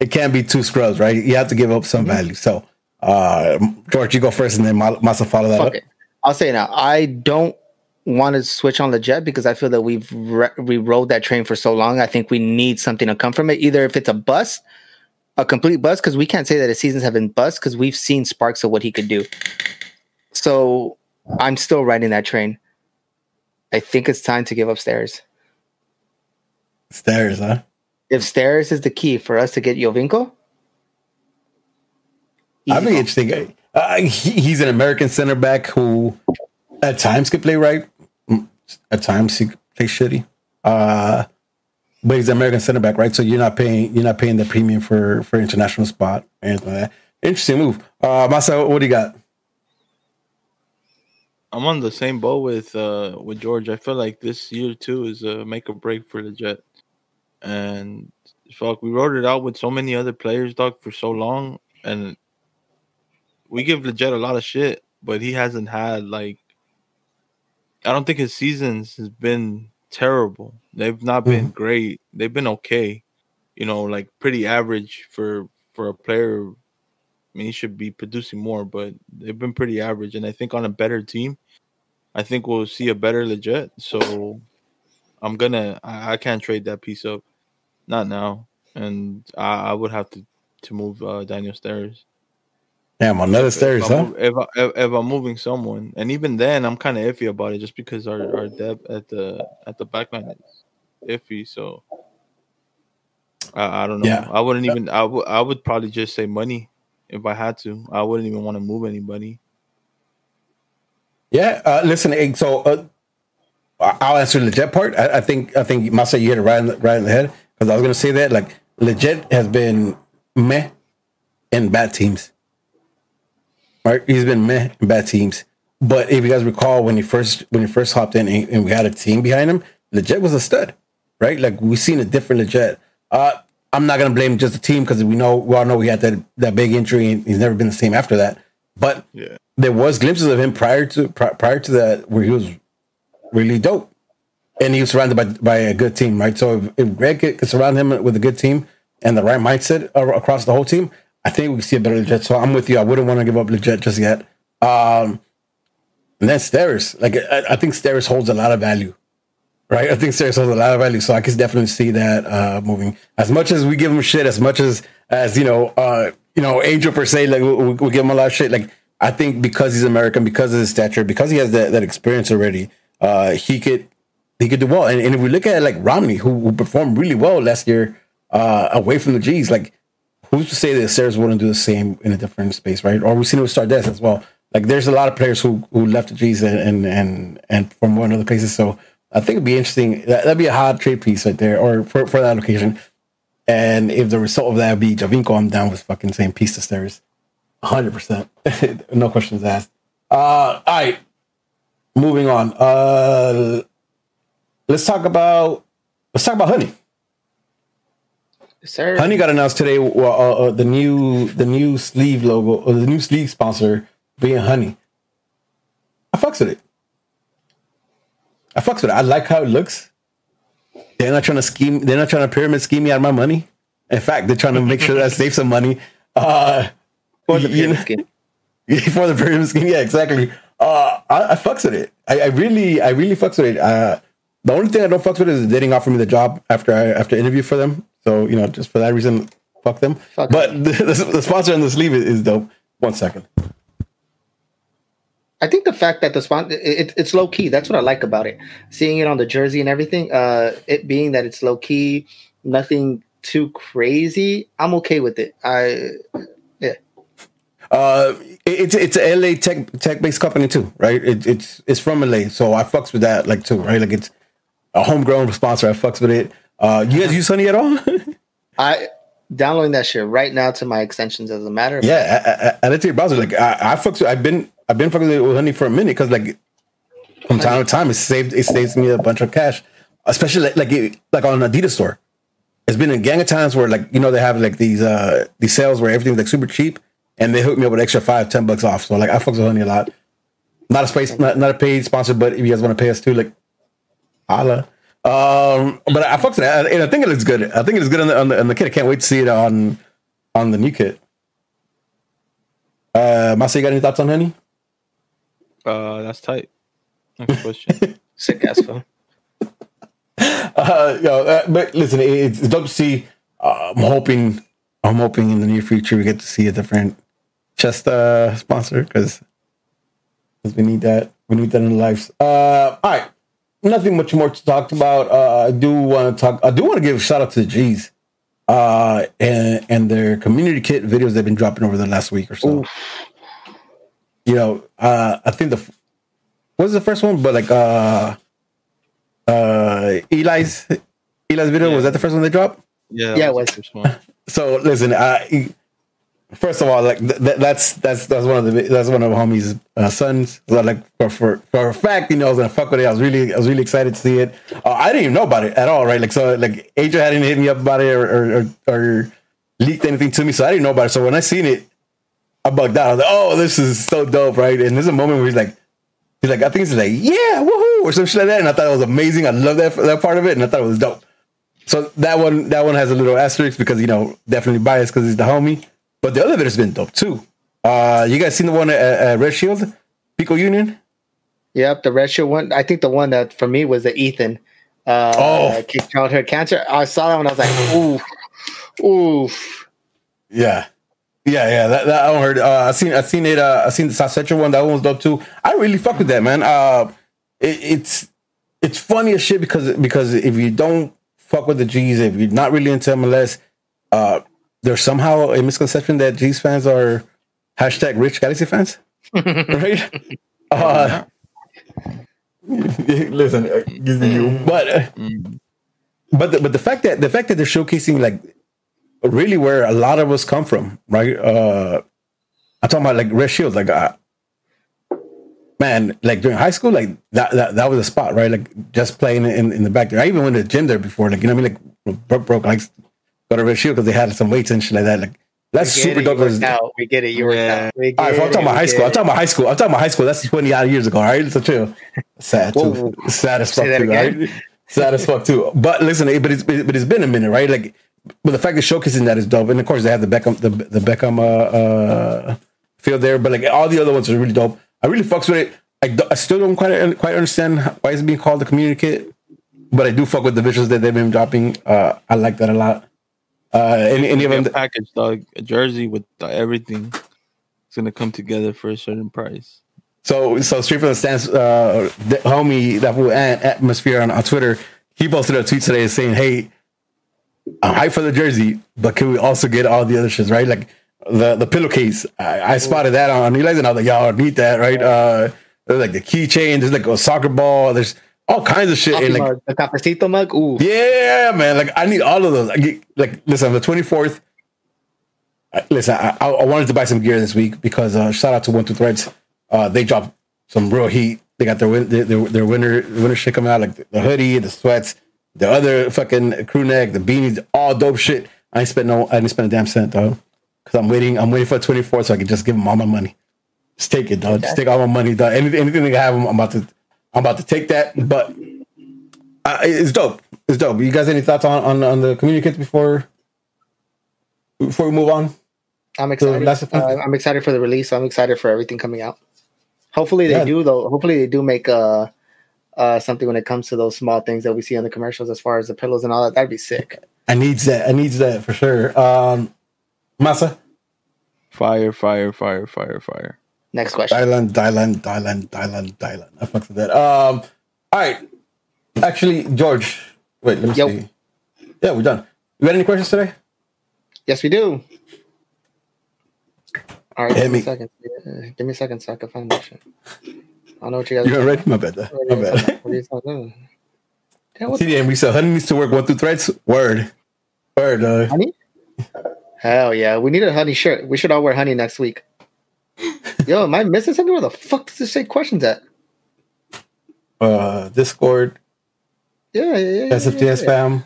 [SPEAKER 2] it can't be two scrubs, right? You have to give up some value. So uh George, you go first and then Ma- Masa follow that
[SPEAKER 3] Fuck
[SPEAKER 2] up.
[SPEAKER 3] it. I'll say now. I don't want to switch on the jet because I feel that we've re- we rode that train for so long. I think we need something to come from it. Either if it's a bust, a complete bust, because we can't say that his seasons have been bust because we've seen sparks of what he could do. So I'm still riding that train. I think it's time to give up Steres.
[SPEAKER 2] Steres, huh?
[SPEAKER 3] If Steres is the key for us to get Giovinco,
[SPEAKER 2] I'd be interesting. Uh, he, he's an American center back who at times could play right, at times he could play shitty. Uh, but he's an American center back, right? So you're not paying you're not paying the premium for for international spot or anything like that. Interesting move. Uh, Masa, what do you got?
[SPEAKER 4] I'm on the same boat with uh with George. I feel like this year too is a make or break for the Jet. And fuck, we wrote it out with so many other players, dog, for so long, and we give Jet a lot of shit, but he hasn't had like. I don't think his seasons has been terrible. They've not been great. They've been okay, you know, like pretty average for for a player I mean, he should be producing more, but they've been pretty average. And I think on a better team, I think we'll see a better Lletget. So I'm gonna, I, I can't trade that piece up, not now. And I, I would have to to move uh, Daniel Steres.
[SPEAKER 2] Damn, another Steres,
[SPEAKER 4] if,
[SPEAKER 2] huh?
[SPEAKER 4] if, I, if, I'm moving someone, and even then, I'm kind of iffy about it, just because our our depth at the at the back line is iffy. So I, I don't know.
[SPEAKER 2] Yeah.
[SPEAKER 4] I wouldn't even. I would. I would probably just say money if I had to. I wouldn't even want to move anybody.
[SPEAKER 2] Yeah, uh, listen. eh, So uh, I'll answer the Lletget part. I, I think I think Masa, you hit it right in the, right in the head because I was going to say that like Lletget has been meh in bad teams. Right, he's been meh in bad teams. But if you guys recall when he first when he first hopped in and, and we had a team behind him, Lletget was a stud, right? Like we've seen a different Lletget. Uh, I'm not gonna blame just the team because we know we all know he had that that big injury and he's never been the same after that. But
[SPEAKER 4] Yeah.
[SPEAKER 2] there was glimpses of him prior to pri- prior to that where he was really dope, and he was surrounded by by a good team, right? So if, if Greg could, could surround him with a good team and the right mindset across the whole team, I think we could see a better Lletget. So I'm with you. I wouldn't want to give up Lletget just yet. Um, and then Steres, like I, I think Steres holds a lot of value, right? I think Steres holds a lot of value, so I can definitely see that uh, moving. As much as we give him shit, as much as as you know, uh, you know, Angel per se, like we, we, we give him a lot of shit. Like I think because he's American, because of his stature, because he has that, that experience already, uh, he could he could do well. And, and if we look at like Romney, who, who performed really well last year uh, away from the G's, like who's to say that Steres wouldn't do the same in a different space, right? Or we've seen it with Stardust as well. Like there's a lot of players who who left the G's and and and, and from one other places. So I think it'd be interesting. That, that'd be a hard trade piece right there, or for, for that location. And if the result of that would be Giovinco, I'm down with fucking same piece to Steres. 100%. no questions asked. Uh, all right. Moving on. Uh, let's talk about let's talk about Honey.
[SPEAKER 3] Sir,
[SPEAKER 2] Honey got announced today. Uh, uh, the new the new sleeve logo or the new sleeve sponsor being Honey. I fucks with it. I fucks with it. I like how it looks. They're not trying to scheme. They're not trying to pyramid scheme me out of my money. In fact, they're trying to make sure that I save some money. Uh,
[SPEAKER 3] For the
[SPEAKER 2] you know-
[SPEAKER 3] skin.
[SPEAKER 2] for the pyramid scheme. Yeah, exactly. Uh, I, I fucks with it. I, I really, I really fucks with it. Uh, the only thing I don't fucks with is they didn't offer me the job after I after interview for them. So you know, just for that reason, fuck them.
[SPEAKER 3] Fuck
[SPEAKER 2] but the, the, the sponsor on the sleeve is, is dope. One second.
[SPEAKER 3] I think the fact that the sponsor it, it's low key. That's what I like about it. Seeing it on the jersey and everything. Uh, it being that it's low key, nothing too crazy. I'm okay with it. I yeah.
[SPEAKER 2] Uh, it- it's it's a LA tech tech based company too, right? It, it's it's from LA, so I fucks with that like too, right? Like it's a homegrown sponsor. I fucks with it. Uh, you guys use Honey at all?
[SPEAKER 3] I downloading that shit right now to my extensions as a matter. of
[SPEAKER 2] yeah, I- I- add it to your browser. Like I, I fucks, I've been I've been fucking with Honey for a minute because like from time to time it saved it saves me a bunch of cash, especially like like, it, like on an Adidas store. It's been a gang of times where like you know they have like these uh these sales where everything's like super cheap and they hook me up with extra five ten bucks off. So like I fucks with Honey a lot. Not a space, not, not a paid sponsor, but if you guys want to pay us too, like holla. Um, but I fucks it, and I think it looks good. I think it looks good on the, on the on the kit. I can't wait to see it on on the new kit. Uh, Masa, you got any thoughts on Honey?
[SPEAKER 4] Uh, that's tight. Next question.
[SPEAKER 3] Sick ass phone.
[SPEAKER 2] Uh, yo, uh, but listen, it's, it's dope to see. Uh, I'm hoping, I'm hoping in the near future we get to see a different chest uh, sponsor because we need that. We need that in our lives. Uh, all right, nothing much more to talk about. Uh, I do want to talk. I do want to give a shout out to the G's uh, and and their community kit videos they've been dropping over the last week or so. You know, uh, I think the what was the first one, but like uh, uh, Eli's Eli's video was that the first one they dropped?
[SPEAKER 4] Yeah,
[SPEAKER 3] Yeah, it was.
[SPEAKER 4] the first one.
[SPEAKER 2] So listen, I first of all, like th- th- that's that's that's one of the that's one of homie's uh, sons. So like for, for for a fact, you know, I was gonna fuck with it. I was really I was really excited to see it. Uh, I didn't even know about it at all, right? Like so, like Adrian hadn't hit me up about it or or, or leaked anything to me, so I didn't know about it. So when I seen it, I bugged out. I was like, oh, this is so dope, right? And there's a moment where he's like. He's like, I think he's like, yeah, woohoo, or some shit like that. And I thought it was amazing. I love that that part of it, and I thought it was dope. So that one, that one has a little asterisk because you know definitely biased because he's the homie. But the other video's been dope too. Uh, you guys seen the one at, at Red Shield, Pico Union?
[SPEAKER 3] Yep, the red Shield one. I think the one that for me was the Ethan. Uh,
[SPEAKER 2] Oh.
[SPEAKER 3] childhood cancer. I saw that one. I was like, ooh, ooh.
[SPEAKER 2] Yeah, yeah, yeah. That, that I don't heard. Uh, I seen, I seen it. Uh, I seen the South Central one. That one was dope too. I really fuck with that man. Uh, it, it's it's funny as shit because because if you don't fuck with the G's, if you're not really into MLS, uh, there's somehow a misconception that G's fans are hashtag rich Galaxy fans, right? Uh, listen, uh, but uh, but the, but the fact that the fact that they're showcasing like really where a lot of us come from, right? Uh, I'm talking about like Red Shield, like uh, man, like during high school, like that that, that was a spot, right? Like just playing in, in the back there. I even went to the gym there before, like you know what I mean? Like broke broke like go to Red Shield because they had some weights and shit like that. Like that's
[SPEAKER 3] We get
[SPEAKER 2] super
[SPEAKER 3] it,
[SPEAKER 2] dope.
[SPEAKER 3] You worked out. We get it. You worked
[SPEAKER 4] Yeah.
[SPEAKER 3] out. We
[SPEAKER 2] All right,
[SPEAKER 3] get
[SPEAKER 2] so I'm talking about high
[SPEAKER 3] get
[SPEAKER 2] school. I'm talking about high school. I'm talking about high school. That's 20 odd years ago, all right? So chill. Sad too.
[SPEAKER 3] Whoa.
[SPEAKER 2] Sad as fuck too, right? Sad as fuck too. But listen, eh, but it's but it's been a minute, right? Like, but the fact that showcasing that is dope, and of course they have the Beckham the the Beckham uh, uh field there, but like all the other ones are really dope. I really fucks with it. I, I still don't quite quite understand why it's being called the community kit, but I do fuck with the visuals that they've been dropping. Uh, I like that a lot. Uh, any any of them?
[SPEAKER 4] a package, dog. A jersey with uh, everything. It's gonna come together for a certain price.
[SPEAKER 2] So, so straight from the stands, uh, the homie that will at atmosphere on, on Twitter, he posted a tweet today saying, "Hey, I'm hyped for the jersey, but can we also get all the other shits right? Like the the pillowcase. I, I spotted that on Eli's, and I was like, y'all need that, right? Uh, there's like the keychain. There's like a soccer ball. There's all kinds of shit.
[SPEAKER 3] Coffee
[SPEAKER 2] And like,
[SPEAKER 3] mug, the cafecito mug. Ooh,
[SPEAKER 2] yeah, man. Like I need all of those. I get, like, listen, on the twenty fourth. Listen, I, I wanted to buy some gear this week because uh, shout out to One Two Threads. Uh, they dropped some real heat. They got their win- their, their, their winter winter shit coming out, like the, the hoodie, the sweats, the other fucking crew neck, the beanies, all dope shit. I ain't spent no, I didn't spend a damn cent though, because I'm waiting. I'm waiting for twenty fourth so I can just give them all my money. Just take it, dog. Just take all my money, dog. Anything, anything I have, I'm about to, I'm about to take that. But uh, it's dope. It's dope. You guys, any thoughts on on, on the community kits before before we move on?
[SPEAKER 3] I'm excited. Uh, I'm excited for the release. I'm excited for everything coming out. Hopefully they yeah. do though. Hopefully they do make uh uh something when it comes to those small things that we see on the commercials as far as the pillows and all that. That'd be sick.
[SPEAKER 2] I needs that. I needs that for sure. Um Masa.
[SPEAKER 4] Fire, fire, fire, fire, fire.
[SPEAKER 3] Next question.
[SPEAKER 2] Dylan, Dylan, Dylan, Dylan, Dylan. I fucked with that. Um all right. Actually, George. Wait, let me yep. see. Yeah, we're done. You got any questions today?
[SPEAKER 3] Yes, we do. All right, give me. a second. Give me a second so I can find that shit. I don't know what you guys.
[SPEAKER 2] You're ready? My bad. My bad. What are you talking about? CDM, we said honey needs to work one through threads. Word, word. Uh.
[SPEAKER 3] Honey? Hell yeah, we need a honey shirt. We should all wear honey next week. Yo, am I missing something? Where the fuck does this say questions at?
[SPEAKER 2] Uh, Discord.
[SPEAKER 3] Yeah, yeah, yeah.
[SPEAKER 2] SFTS yeah, yeah. fam.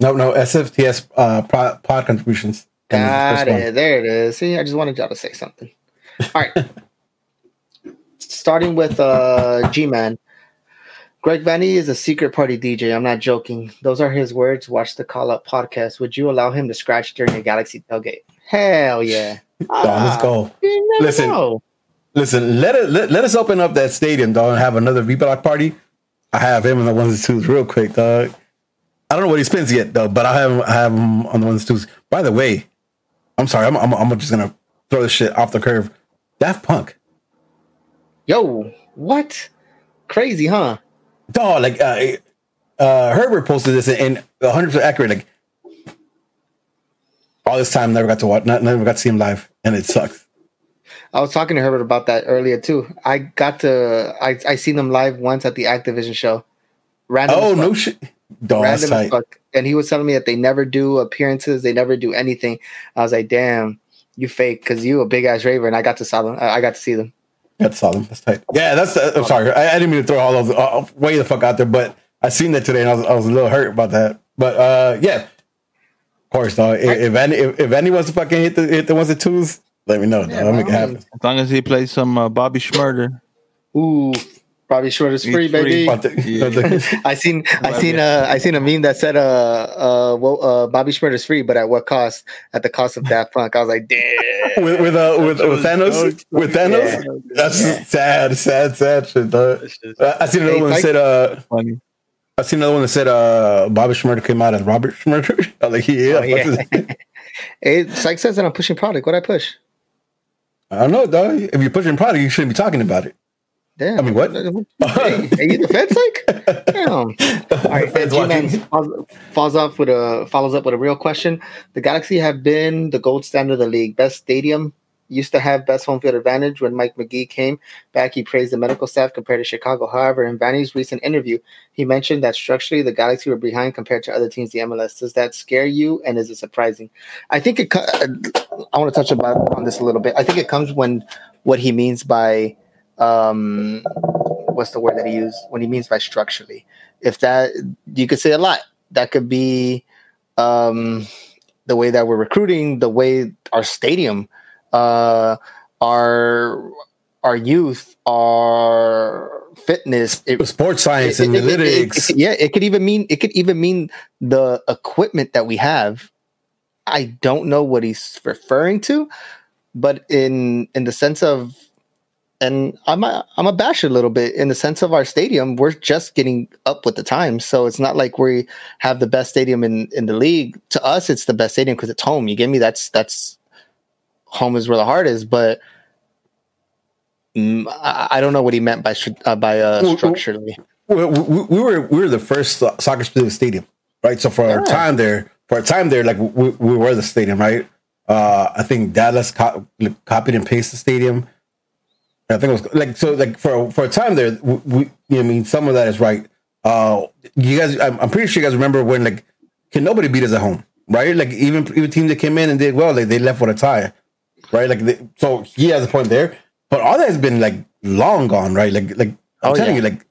[SPEAKER 2] No, no, SFTS uh, pod, pod contributions.
[SPEAKER 3] Got it. There it is. See, I just wanted y'all to say something. All right. Starting with uh, G Man. Greg Vanney is a secret party DJ. I'm not joking. Those are his words. Watch the call up podcast. Would you allow him to scratch during a Galaxy tailgate? Hell yeah.
[SPEAKER 2] Ah, let's go. Listen, know. listen. Let it let, let us open up that stadium, dog, and have another V Block party. I have him on the ones and twos real quick, dog. I don't know what he spins yet though, but I have I have him on the ones and twos. By the way, I'm sorry. I'm, I'm, I'm just gonna throw this shit off the curve. Daft Punk.
[SPEAKER 3] Yo, what? Crazy, huh?
[SPEAKER 2] Dog, like uh, uh, Herbert posted this and 100 percent accurate. Like all this time, never got to watch, not never got to see him live, and it sucks.
[SPEAKER 3] I was talking to Herbert about that earlier too. I got to I I seen them live once at the Activision show.
[SPEAKER 2] Random oh no shit!
[SPEAKER 3] Dog, Random as fuck and he was telling me that they never do appearances, they never do anything. I was like, damn, you fake because you a big ass raver, and I got to saw them. I got to see them.
[SPEAKER 2] Got saw them. That's tight. Yeah, that's. Uh, I'm sorry, I, I, didn't mean to throw all of uh, way the fuck out there, but I seen that today, and I was, I was a little hurt about that. But uh, yeah, course, dog. If, if any if, if any wants to fucking hit the hit the ones and twos, let me know. Yeah, I'll make it happen.
[SPEAKER 4] As long as he plays some uh, Bobby Shmurda.
[SPEAKER 3] Ooh, Bobby Shmurda's free, baby. Yeah. I seen I seen uh I seen a meme that said uh uh well uh Bobby Shmurda's free, but at what cost? At the cost of Daft Punk. I was like, damn.
[SPEAKER 2] with with uh with, with Thanos with Thanos. Yeah. That's yeah. sad, sad, sad shit. Dog. I seen another hey, one that said uh. Funny. I seen another one that said uh Bobby Shmurda came out as Robert was like, yeah. Oh,
[SPEAKER 3] yeah. hey, Psych says that I'm pushing product. What I push?
[SPEAKER 2] I don't know, dog. If you're pushing product, you shouldn't be talking about it.
[SPEAKER 3] Damn.
[SPEAKER 2] I mean, what?
[SPEAKER 3] hey, are you the Fed's like? Damn. All right. G-Man follows, follows off with a follows up with a real question. The Galaxy have been the gold standard of the league. Best stadium used to have best home field advantage when Mike McGee came back. He praised the medical staff compared to Chicago. However, in Vanney's recent interview, he mentioned that structurally the Galaxy were behind compared to other teams the MLS. Does that scare you, and is it surprising? I think it. I want to touch about on this a little bit. I think it comes when what he means by um what's the word that he used when he means by structurally if that you could say a lot that could be um the way that we're recruiting the way our stadium uh our our youth our fitness
[SPEAKER 2] it, sports science it, analytics
[SPEAKER 3] it, yeah it could even mean it could even mean the equipment that we have i don't know what he's referring to but in in the sense of and I'm a, I'm a abashed a little bit in the sense of our stadium. We're just getting up with the times, so it's not like we have the best stadium in in the league. To us, it's the best stadium because it's home. You get me? That's that's home is where the heart is. But mm, I, I, don't know what he meant by uh, by uh, structurally.
[SPEAKER 2] We, we, we, were we were the first soccer stadium, right? So for yeah. our time there, for our time there, like we, we were the stadium, right? Uh, I think Dallas co- copied and pasted the stadium. I think it was like so like for for a time there. We, you know, I mean, some of that is right. Uh, you guys, I'm, I'm, pretty sure you guys remember when like can nobody beat us at home, right? Like even even teams that came in and did well, like they left with a tie, right? Like they, so he has a point there, but all that has been like long gone, right? Like like I'm oh, telling yeah. you, like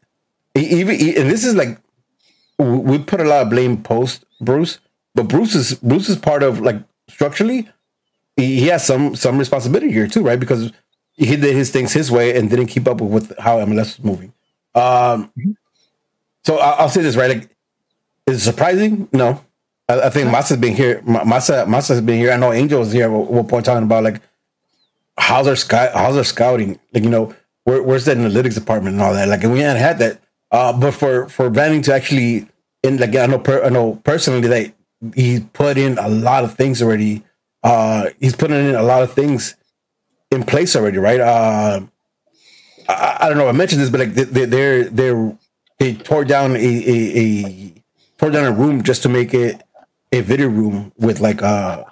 [SPEAKER 2] even and this is like we put a lot of blame post Bruce, but Bruce is Bruce is part of like structurally he, has some some responsibility here too, right? Because he did his things his way and didn't keep up with, how MLS was moving. Um, so I, I'll say this right. Like, is it surprising? No. I, I think Masa's been here. Ma- Masa Masa's been here. I know Angel was here at one point talking about like how's our sky how's our scouting? Like, you know, where, where's the analytics department and all that? Like, and we hadn't had that. Uh, but for for Vanning to actually in like I know per, I know personally that he put in a lot of things already. Uh, he's putting in a lot of things in place already, right? Uh, I, I don't know. I mentioned this, but like they, they're they're they tore down a, a, a tore down a room just to make it a video room with like uh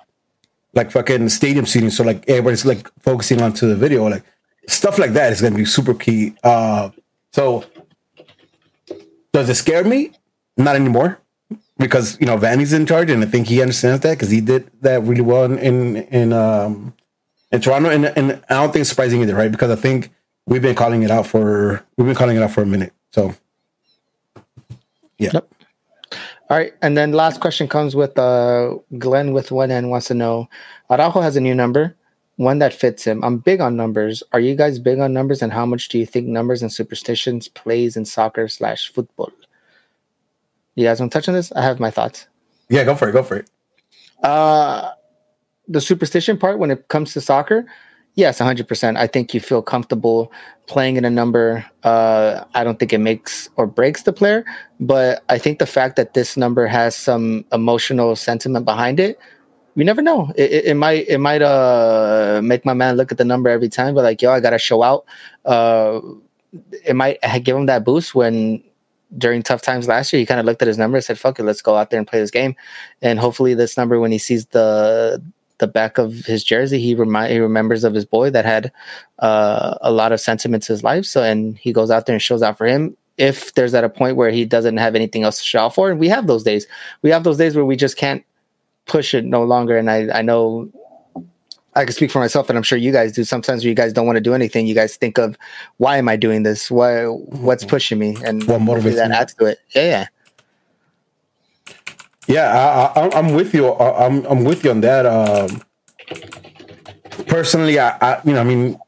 [SPEAKER 2] like fucking stadium seating. So like everybody's like focusing onto the video, like stuff like that is gonna be super key. Uh, so does it scare me? Not anymore, because you know Vanney's in charge, and I think he understands that because he did that really well in in, in um in Toronto, and and I don't think it's surprising either, right? Because I think we've been calling it out for we've been calling it out for a minute. So yeah.
[SPEAKER 3] Yep. All right, and then last question comes with uh, Glenn with one N wants to know Araujo has a new number, one that fits him. I'm big on numbers. Are you guys big on numbers, and how much do you think numbers and superstitions plays in soccer slash football? You guys want to touch on this? I have my thoughts.
[SPEAKER 2] Yeah, go for it. Go for it.
[SPEAKER 3] Uh, the superstition part when it comes to soccer, yes, 100%. I think you feel comfortable playing in a number. Uh, I don't think it makes or breaks the player, but I think the fact that this number has some emotional sentiment behind it, you never know. It, it, it might it might uh make my man look at the number every time, but like yo, I gotta show out. Uh, it might give him that boost when during tough times last year, he kind of looked at his number and said, "Fuck it, let's go out there and play this game." And hopefully, this number, when he sees the the back of his jersey, he remind he remembers of his boy that had uh, a lot of sentiments in his life. So, and he goes out there and shows out for him. If there's at a point where he doesn't have anything else to show out for, and we have those days, we have those days where we just can't push it no longer. And I I know I can speak for myself, and I'm sure you guys do. Sometimes you guys don't want to do anything. You guys think of why am I doing this? Why what's pushing me? And
[SPEAKER 2] What motivates
[SPEAKER 3] that
[SPEAKER 2] me?
[SPEAKER 3] adds to it. Yeah, yeah.
[SPEAKER 2] Yeah, I, I'm with you. I- I'm I'm with you on that. Um, personally, I, I you know I mean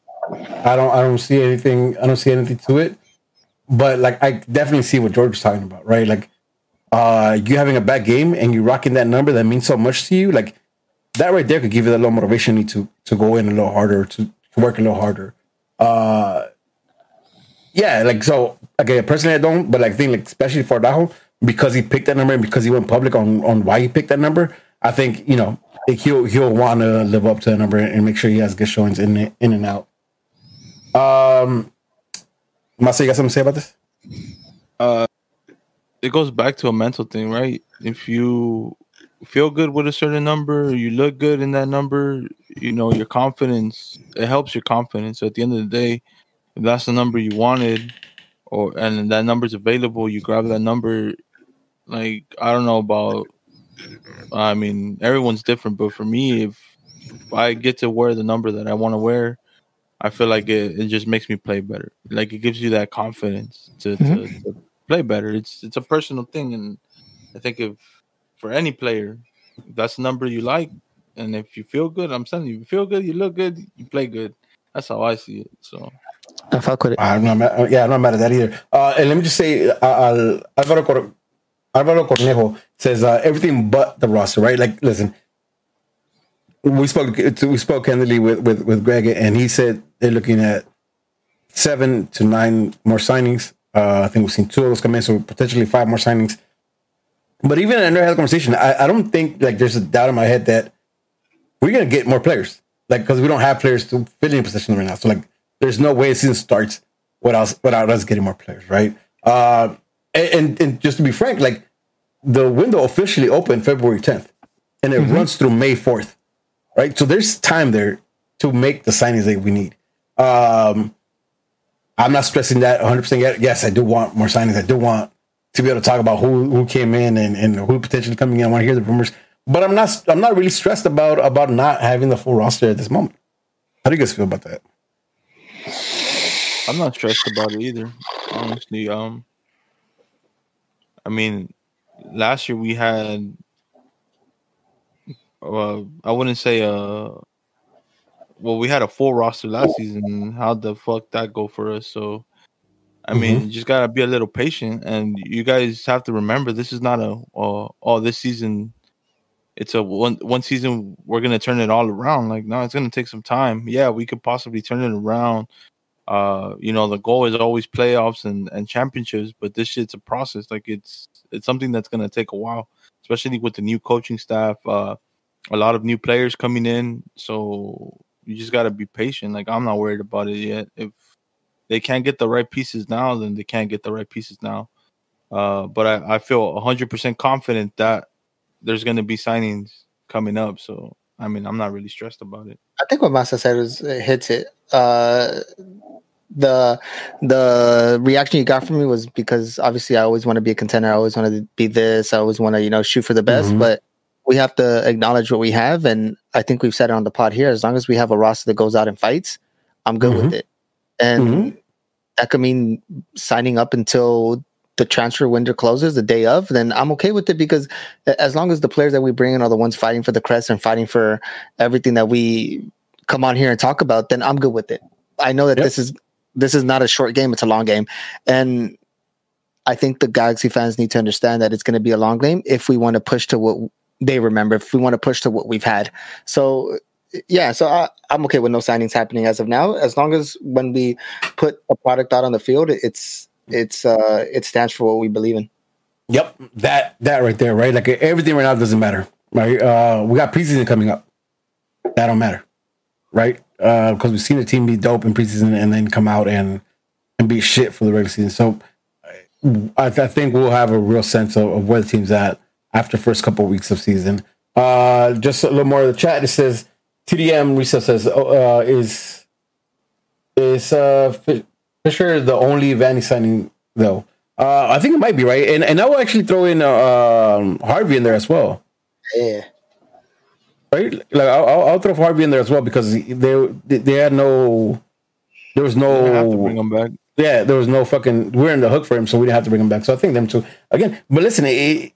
[SPEAKER 2] I don't I don't see anything I don't see anything to it, but like I definitely see what George is talking about, right? Like uh, you having a bad game and you rocking that number that means so much to you, like that right there could give you that little motivation need to to go in a little harder to, to work a little harder. Uh, yeah, like so. Okay, personally, I don't, but like, think like especially for Daho because he picked that number and because he went public on on why he picked that number. I think you know he'll he'll want to live up to the number and make sure he has good showings in in and out. Um, Masa, you got something to say about this?
[SPEAKER 4] uh it goes back to a mental thing, right? If you feel good with a certain number, you look good in that number, you know, your confidence, it helps your confidence. At the end of the day, if that's the number you wanted or and that number's available, you grab that number like I don't know about I mean, everyone's different, but for me if, if I get to wear the number that I want to wear, I feel like it, it just makes me play better. Like it gives you that confidence to, to, to play better. It's it's a personal thing, and I think if for any player, if that's the number you like, and if you feel good, I'm telling you, you feel good, you look good, you play good. That's how I see it. So
[SPEAKER 3] I fuck with it.
[SPEAKER 2] I'm not mad, yeah, I'm not mad at that either. Uh, and let me just say, uh, Al- Alvaro, Cor- Alvaro Cornejo says uh, everything but the roster, right? Like, listen, we spoke we spoke candidly with, with with Greg, and he said they're looking at seven to nine more signings. Uh, I think we've seen two of those come in, so potentially five more signings. But even had a conversation. I, I don't think like there's a doubt in my head that we're gonna get more players, like because we don't have players to fill in positions right now. So like, there's no way the season starts without without us getting more players, right? Uh, and, and and just to be frank, like the window officially opened February 10th, and it runs through May 4th, right? So there's time there to make the signings that we need. Um, I'm not stressing that 100 percent yet. Yes, I do want more signings. I do want to be able to talk about who who came in and, and who potentially coming in. I want to hear the rumors, but I'm not I'm not really stressed about about not having the full roster at this moment. How do you guys feel about that?
[SPEAKER 4] I'm not stressed about it either. Honestly, um, I mean, last year we had, uh, I wouldn't say a well, we had a full roster last season. How the fuck that go for us? So, I mean,
[SPEAKER 2] Mm-hmm.
[SPEAKER 4] you just gotta be a little patient, and you guys have to remember this is not a uh, oh this season. It's a one one season. We're gonna turn it all around. Like no, it's gonna take some time. Yeah, we could possibly turn it around. Uh, you know, the goal is always playoffs and and championships, but this shit's a process. Like it's it's something that's gonna take a while, especially with the new coaching staff. Uh, a lot of new players coming in, so you just got to be patient. Like I'm not worried about it yet. If they can't get the right pieces now, then they can't get the right pieces now. Uh, but I, I feel 100% confident that there's going to be signings coming up. So I mean, I'm not really stressed about it.
[SPEAKER 3] I think what Masa said was it hits it. Uh, the the reaction you got from me was because obviously I always want to be a contender. I always want to be this. I always want to you know shoot for the best.
[SPEAKER 2] Mhm.
[SPEAKER 3] But we have to acknowledge what we have, and I think we've said it on the pod here. As long as we have a roster that goes out and fights, I'm good with it. And
[SPEAKER 2] Mhm.
[SPEAKER 3] that could mean signing up until the transfer window closes the day of, then I'm okay with it because as long as the players that we bring in are the ones fighting for the crest and fighting for everything that we come on here and talk about, then I'm good with it. I know that
[SPEAKER 2] Yep.
[SPEAKER 3] this is this is not a short game; it's a long game, and I think the Galaxy fans need to understand that it's going to be a long game if we want to push to what they remember, if we want to push to what we've had. So. Yeah, so I, I'm okay with no signings happening as of now, as long as when we put a product out on the field, it's it's uh it stands for what we believe in.
[SPEAKER 2] Yep, that that right there, right? Like everything right now doesn't matter, right? Uh, we got preseason coming up. That don't matter, right? Because we've seen the team be dope in preseason and then come out and and be shit for the regular season. So I, I think we'll have a real sense of, of where the team's at after first couple weeks of season. Uh, just a little more of the chat. It says TDM Recess says uh, is is uh, Fi- Fisher the only Vanney signing though. Uh, I think it might be right, and and I will actually throw in uh, um, Harvey in there as well,
[SPEAKER 3] Yeah.
[SPEAKER 2] right? Like I'll, I'll I'll throw Harvey in there as well because they they had no, there was
[SPEAKER 4] You have to bring
[SPEAKER 2] no,
[SPEAKER 4] back.
[SPEAKER 2] yeah, there was no fucking. We're in the hook for him, so we didn't have to bring him back. So I think them two again. But listen, it,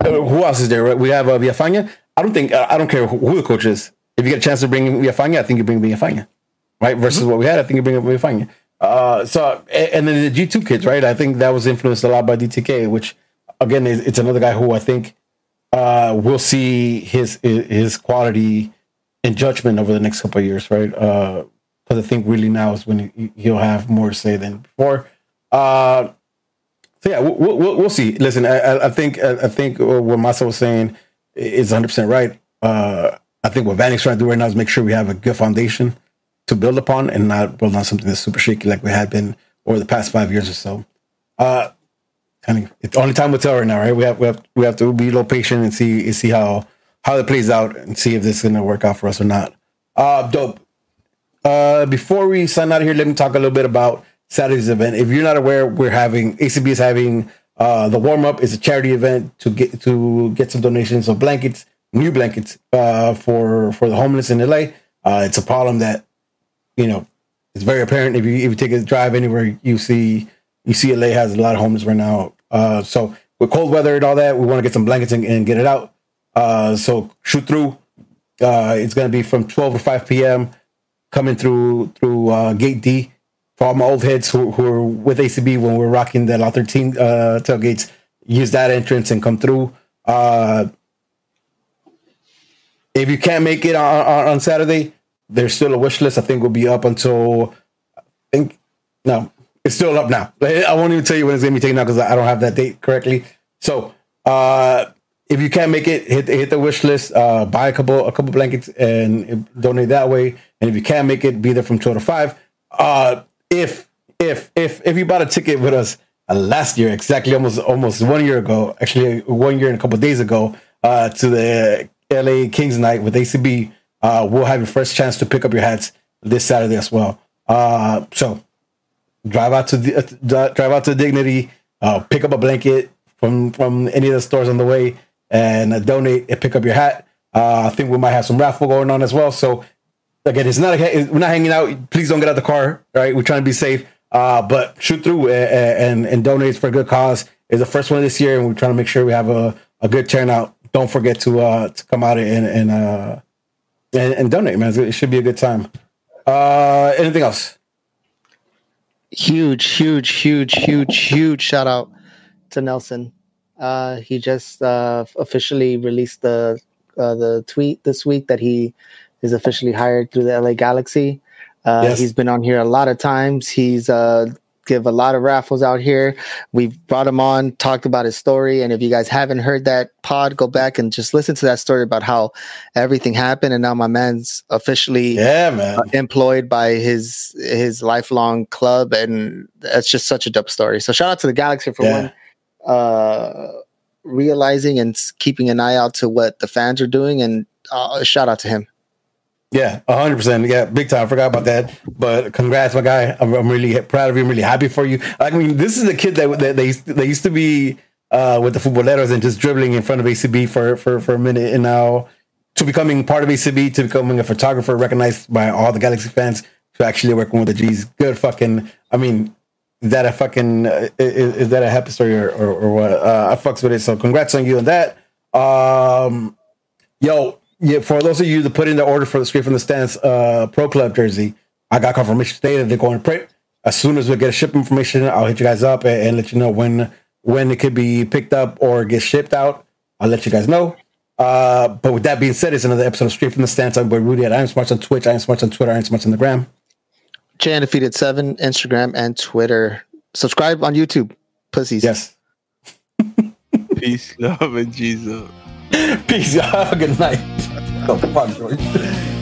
[SPEAKER 2] uh, who else is there? Right? We have uh, Villafana. I don't think I don't care who the coach is. If you get a chance to bring Villafana, I think you bring Villafana, right? Versus what we had, I think you bring Villafana. Uh, so and then the G two kids, right? I think that was influenced a lot by DTK, which again is it's another guy who I think uh, we'll see his his quality and judgment over the next couple of years, right? Because I think really now is when he, he'll have more to say than before. Uh, so yeah, we'll, we'll, we'll see. Listen, I, I- I think I think what Masa was saying is 100 percent right. Uh, I think what Vanek's trying to do right now is make sure we have a good foundation to build upon and not build on something that's super shaky like we had been over the past five years or so. Uh, kind of, it's only time will tell right now, right? We have we have we have to be a little patient and see see how how it plays out and see if this is gonna work out for us or not. Uh, dope. Uh, before we sign out of here, let me talk a little bit about Saturday's event. If you're not aware, we're having ACB is having uh, the warm up is a charity event to get to get some donations of blankets, new blankets uh, for for the homeless in LA. Uh, it's a problem that you know it's very apparent if you if you take a drive anywhere, you see you see LA has a lot of homeless right now. Uh, so with cold weather and all that, we want to get some blankets and, and get it out. Uh, so shoot through. Uh, it's to be from 12 to 5 p.m. coming through through uh, Gate D. For all my old heads who, who were with ACB when we were rocking the Lot 13 uh, tailgates, use that entrance and come through. Uh, if you can't make it on, on, on Saturday, there's still a wish list. I think will be up until I think no, it's still up now. I won't even tell you when it's gonna be taken out because I don't have that date correctly. So uh, if you can't make it, hit hit the wish list, uh, buy a couple a couple blankets and donate that way. And if you can't make it, be there from twelve to five. Uh, if if if if you bought a ticket with us uh, last year, exactly almost almost one year ago, actually one year and a couple days ago, uh, to the LA Kings night with ACB, uh, we'll have your first chance to pick up your hats this Saturday as well. Uh, so drive out to the uh, drive out to Dignity, uh, pick up a blanket from from any of the stores on the way, and uh, donate and pick up your hat. Uh, I think we might have some raffle going on as well. So again, it's not a, we're not hanging out. Please don't get out of the car. Right, we're trying to be safe. But shoot through and, and and donate for a good cause. It's the first one this year, and we're trying to make sure we have a, a good turnout. Don't forget to to come out and and and, and donate, man. It should be a good time. Uh, anything else?
[SPEAKER 3] Huge, huge, huge, huge, huge shout out to Nelson. Uh, he just uh, officially released the uh, the tweet this week that he is officially hired through the LA Galaxy. Uh, yes. He's been on here a lot of times. He's uh, give a lot of raffles out here. We've brought him on, talked about his story, and if you guys haven't heard that pod, go back and just listen to that story about how everything happened. And now my man's officially
[SPEAKER 2] yeah, man. Uh,
[SPEAKER 3] employed by his his lifelong club, and that's just such a dope story. So shout out to the Galaxy for yeah. one. Uh, realizing and keeping an eye out to what the fans are doing and uh, shout out to him
[SPEAKER 2] yeah, hundred percent. Yeah, big time. I forgot about that. But congrats, my guy. I'm, I'm, really proud of you. I'm really happy for you. I mean, this is a kid that, that they they used to be uh, with the futboleros and just dribbling in front of ACB for for for a minute, and now to becoming part of ACB, to becoming a photographer recognized by all the Galaxy fans, to actually working with the G's. Good fucking. I mean, is that a fucking uh, is, is, that a happy story or or, or what? Uh, I fucks with it. So congrats on you on that. Um, yo, yeah, for those of you that put in the order for the Straight from the Stands uh, Pro Club jersey, I got confirmation today that they're going to print. As soon as we get a ship information, I'll hit you guys up and, and, let you know when when it could be picked up or get shipped out. I'll let you guys know. Uh, but with that being said, it's another episode of Straight from the Stands. I'm boy Rudy at I am Smart on Twitch, I am Smart on Twitter, I am Smart on the gram.
[SPEAKER 3] J Undefeated Seven, Instagram and Twitter. Subscribe on YouTube, pussies.
[SPEAKER 2] Yes.
[SPEAKER 4] Peace, love, and Jesus.
[SPEAKER 2] Peace. Have a good night. Go, fuck, George.